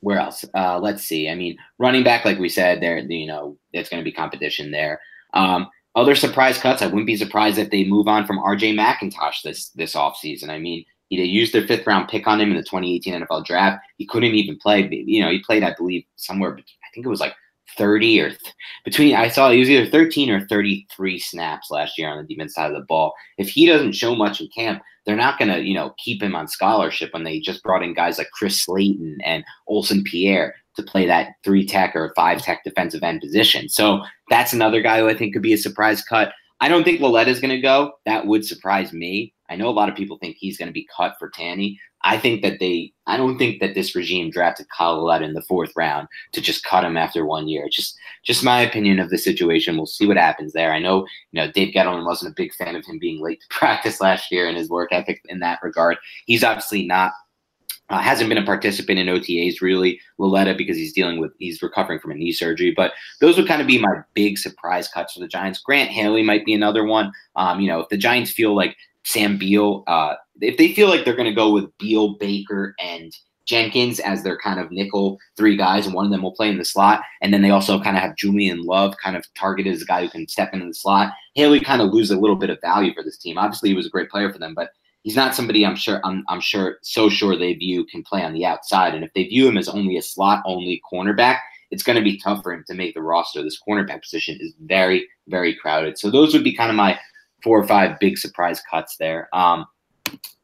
where else? Uh, let's see. I mean, running back, like we said, there, you know, it's going to be competition there. Um, other surprise cuts, I wouldn't be surprised if they move on from RJ McIntosh this this offseason. I mean, he they used their fifth round pick on him in the 2018 NFL draft. He couldn't even play. You know, he played, I believe, somewhere. I think it was like 30 or th- between I saw he was either 13 or 33 snaps last year on the defense side of the ball. If he doesn't show much in camp, they're not going to, you know, keep him on scholarship when they just brought in guys like Chris Slayton and Olsen Pierre to play that three tech or five tech defensive end position. So that's another guy who I think could be a surprise cut. I don't think Lauletta is going to go. That would surprise me. I know a lot of people think he's going to be cut for Tanny. I think that they, I don't think that this regime drafted Kyle in the fourth round to just cut him after one year. It's just, just my opinion of the situation. We'll see what happens there. I know, you know, Dave Gettleman wasn't a big fan of him being late to practice last year and his work ethic in that regard. He's obviously not Uh, hasn't been a participant in OTAs really. Lauletta because he's dealing with he's recovering from a knee surgery. But those would kind of be my big surprise cuts for the Giants. Grant Haley might be another one. Um, you know, if the Giants feel like Sam Beal, uh, if they feel like they're going to go with Beal, Baker, and Jenkins as their kind of nickel three guys, and one of them will play in the slot. And then they also kind of have Julian Love kind of targeted as a guy who can step into the slot. Haley kind of loses a little bit of value for this team. Obviously, he was a great player for them, but he's not somebody I'm sure I'm, I'm sure so sure they view can play on the outside. And if they view him as only a slot only cornerback, it's going to be tough for him to make the roster. This cornerback position is very very crowded. So those would be kind of my four or five big surprise cuts there. Um,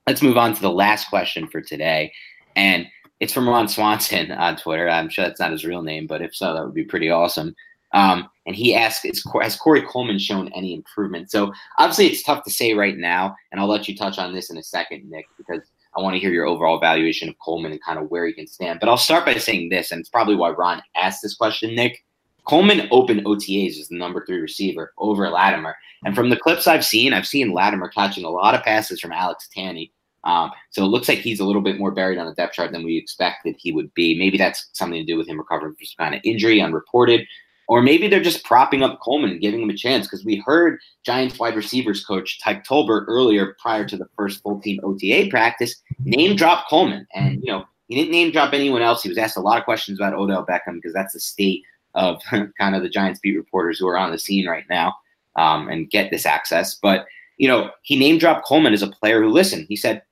let's move on to the last question for today. And it's from Ron Swanson on Twitter. I'm sure that's not his real name, but if so, that would be pretty awesome. Um, and he asked, Has Corey Coleman shown any improvement? So obviously, it's tough to say right now, and I'll let you touch on this in a second, Nick, because I want to hear your overall evaluation of Coleman and kind of where he can stand. But I'll start by saying this, and it's probably why Ron asked this question, Nick. Coleman opened OTAs as the number three receiver over Latimer. And from the clips I've seen, I've seen Latimer catching a lot of passes from Alex Tanney. Um, so it looks like he's a little bit more buried on the depth chart than we expected he would be. Maybe that's something to do with him recovering from some kind of injury, unreported. Or maybe they're just propping up Coleman and giving him a chance because we heard Giants wide receivers coach Tyke Tolbert earlier prior to the first full team OTA practice name drop Coleman. And, you know, he didn't name drop anyone else. He was asked a lot of questions about Odell Beckham because that's the state of kind of the Giants beat reporters who are on the scene right now um, and get this access. But, you know, he name dropped Coleman as a player who listened. He said,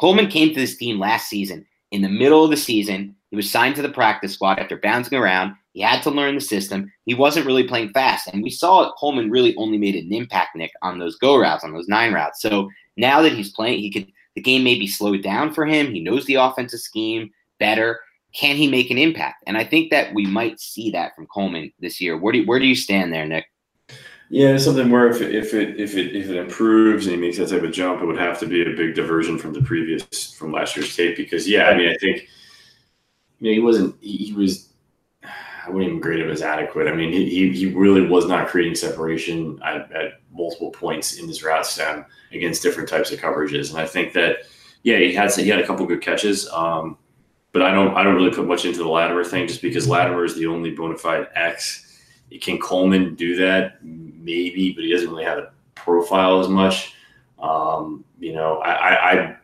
Coleman came to this team last season in the middle of the season. He was signed to the practice squad after bouncing around. He had to learn the system. He wasn't really playing fast. And we saw Coleman really only made an impact, Nick, on those go routes, on those nine routes. So now that he's playing, he could the game may be slowed down for him. He knows the offensive scheme better. Can he make an impact? And I think that we might see that from Coleman this year. Where do you, where do you stand there, Nick? Yeah, it's something where if it, if it if it if it improves and he makes that type of jump, it would have to be a big diversion from the previous from last year's tape. Because yeah, I mean, I think, he wasn't he, he was. I wouldn't even grade him as adequate. I mean, he, he really was not creating separation at, at multiple points in his route stem against different types of coverages. And I think that, yeah, he had he had a couple good catches. Um, but I don't I don't really put much into the Latimer thing just because Latimer is the only bona fide X. Can Coleman do that? Maybe, but he doesn't really have a profile as much. Um, you know, I, I,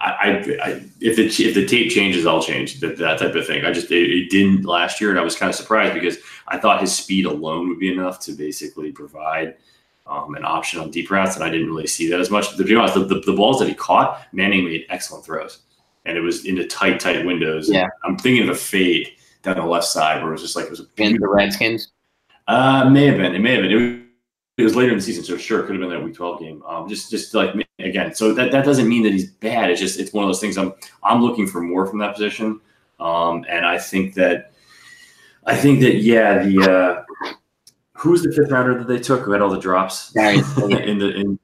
I, I, if the if the tape changes, I'll change that, that type of thing. I just it, it, didn't last year, and I was kind of surprised because I thought his speed alone would be enough to basically provide um, an option on deep routes, and I didn't really see that as much. To be honest, the, the, the balls that he caught, Manning made excellent throws and it was into tight, tight windows. Yeah. I'm thinking of a fade down the left side where it was just like it was a in the Redskins. Uh, may have been. It may have been. It was, it was later in the season, so sure, it could have been that Week 12 game. Um, just, just like again, so that, that doesn't mean that he's bad. It's just it's one of those things. I'm I'm looking for more from that position, um, and I think that I think that yeah, the uh, who's the fifth rounder that they took who had all the drops in the in.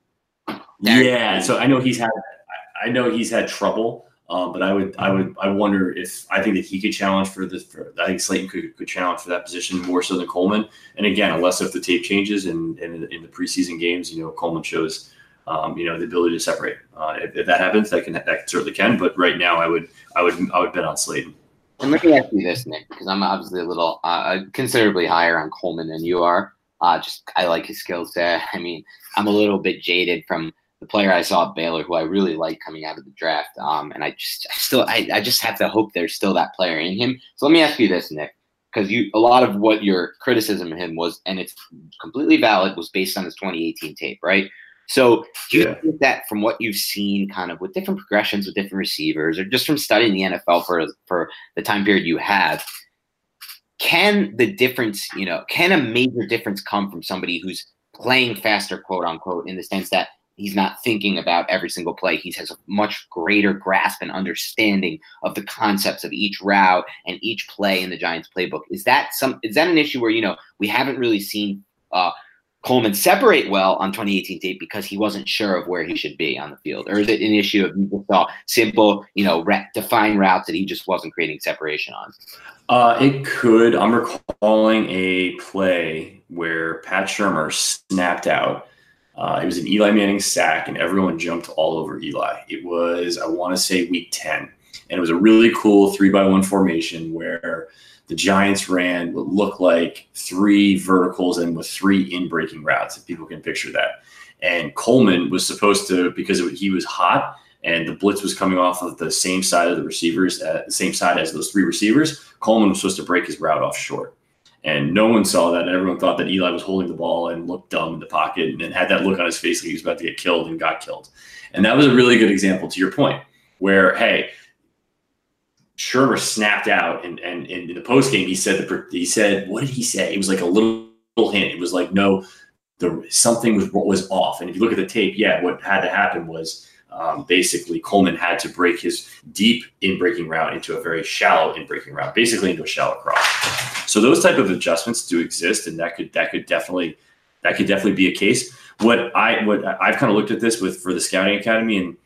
Yeah, so I know he's had I know he's had trouble um, but I would, I would, I wonder if I think that he could challenge for this. For, I think Slayton could, could challenge for that position more so than Coleman. And again, unless if the tape changes and, in the preseason games, you know, Coleman shows, um, you know, the ability to separate. Uh, if, if, that happens, that can that certainly can. But right now, I would, I would, I would bet on Slayton. And let me ask you this, Nick, because I'm obviously a little uh, considerably higher on Coleman than you are. Uh, just I like his skill set. I mean, I'm a little bit jaded from the player I saw at Baylor, who I really like coming out of the draft. Um, and I just I still I, I just have to hope there's still that player in him. So let me ask you this, Nick, because you a lot of what your criticism of him was, and it's completely valid, was based on his 2018 tape, right? So do you yeah. think that from what you've seen, kind of with different progressions with different receivers, or just from studying the NFL for for the time period you have, can the difference, you know, can a major difference come from somebody who's playing faster, quote unquote, in the sense that he's not thinking about every single play. He has a much greater grasp and understanding of the concepts of each route and each play in the Giants playbook. Is that some is that an issue where, you know, we haven't really seen uh, Coleman separate well on 2018 tape because he wasn't sure of where he should be on the field? Or is it an issue of you saw simple, you know, defined routes that he just wasn't creating separation on? Uh, it could. I'm recalling a play where Pat Shurmur snapped out uh, it was an Eli Manning sack, and everyone jumped all over Eli. It was, I want to say, week 10. And it was a really cool three by one formation where the Giants ran what looked like three verticals and with three in breaking routes, if people can picture that. And Coleman was supposed to, because he was hot and the blitz was coming off of the same side of the receivers, uh, the same side as those three receivers, Coleman was supposed to break his route off short. And no one saw that. Everyone thought that Eli was holding the ball and looked dumb in the pocket and, and had that look on his face like he was about to get killed and got killed. And that was a really good example to your point, where, hey, Shurmur snapped out, and, and, and in the post game, he said the, he said what did he say? It was like a little, little hint. It was like no, the something was was off. And if you look at the tape, yeah, what had to happen was um, basically Coleman had to break his deep in breaking route into a very shallow in breaking route, basically into a shallow cross. So those type of adjustments do exist, and that could that could definitely that could definitely be a case. What I what I've kind of looked at this with for the scouting academy, and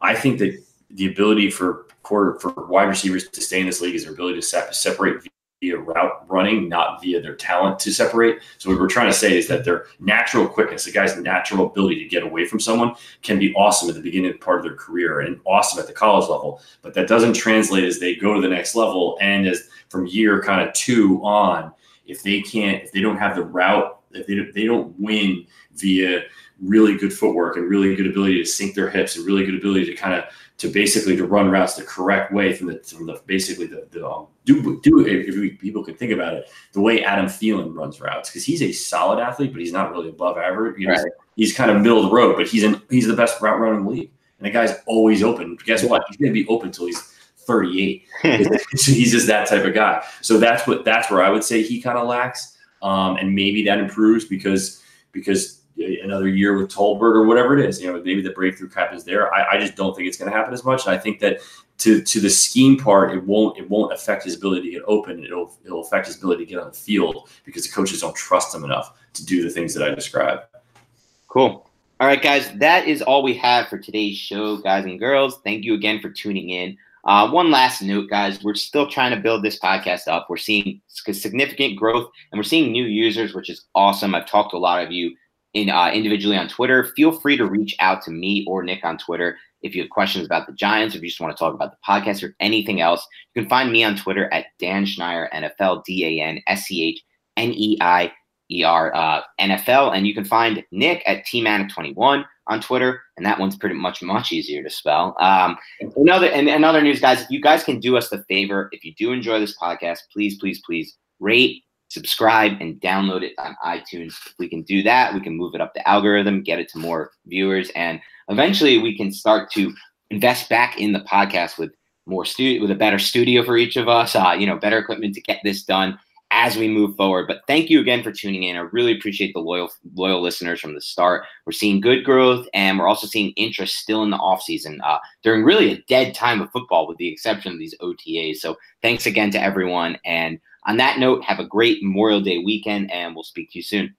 I think that the ability for for, for wide receivers to stay in this league is their ability to separate via route running, not via their talent to separate. So what we're trying to say is that their natural quickness, the guy's natural ability to get away from someone, can be awesome at the beginning part of their career and awesome at the college level. But that doesn't translate as they go to the next level and as from year kind of two on, if they can't, if they don't have the route, if they, they don't win via really good footwork and really good ability to sink their hips and really good ability to kind of to basically to run routes the correct way from the from the basically the, the um, do do if we, people could think about it the way Adam Thielen runs routes. Because he's a solid athlete but he's not really above average. You know, right. he's kind of middle of the road but he's in he's the best route runner in the league. And the guy's always open. Guess what? He's going to be open until he's 38 he's just that type of guy. So that's what that's where I would say he kind of lacks. Um, and maybe that improves because because another year with Tolbert or whatever it is. You know, maybe the breakthrough cap is there. I, I just don't think it's going to happen as much. And I think that to to the scheme part, it won't it won't affect his ability to get open. It'll it'll affect his ability to get on the field because the coaches don't trust him enough to do the things that I described. Cool. All right, guys, that is all we have for today's show, guys and girls. Thank you again for tuning in. Uh, one last note, guys, we're still trying to build this podcast up. We're seeing significant growth and we're seeing new users, which is awesome. I've talked to a lot of you in uh, individually on Twitter. Feel free to reach out to me or Nick on Twitter if you have questions about the Giants, if you just want to talk about the podcast or anything else. You can find me on Twitter at Dan Schneier NFL, D A N S C H N E I E R uh, NFL, and you can find Nick at tmanic21 on Twitter, and that one's pretty much much easier to spell. Um, another and another news, guys. You guys can do us the favor, if you do enjoy this podcast, please, please, please rate subscribe and download it on iTunes. If we can do that, we can move it up the algorithm, get it to more viewers, and eventually we can start to invest back in the podcast with more studio, with a better studio for each of us. Uh, you know, better equipment to get this done as we move forward. But thank you again for tuning in. I really appreciate the loyal loyal listeners from the start. We're seeing good growth, and we're also seeing interest still in the offseason uh, during really a dead time of football, with the exception of these OTAs. So thanks again to everyone and on that note, have a great Memorial Day weekend, and we'll speak to you soon.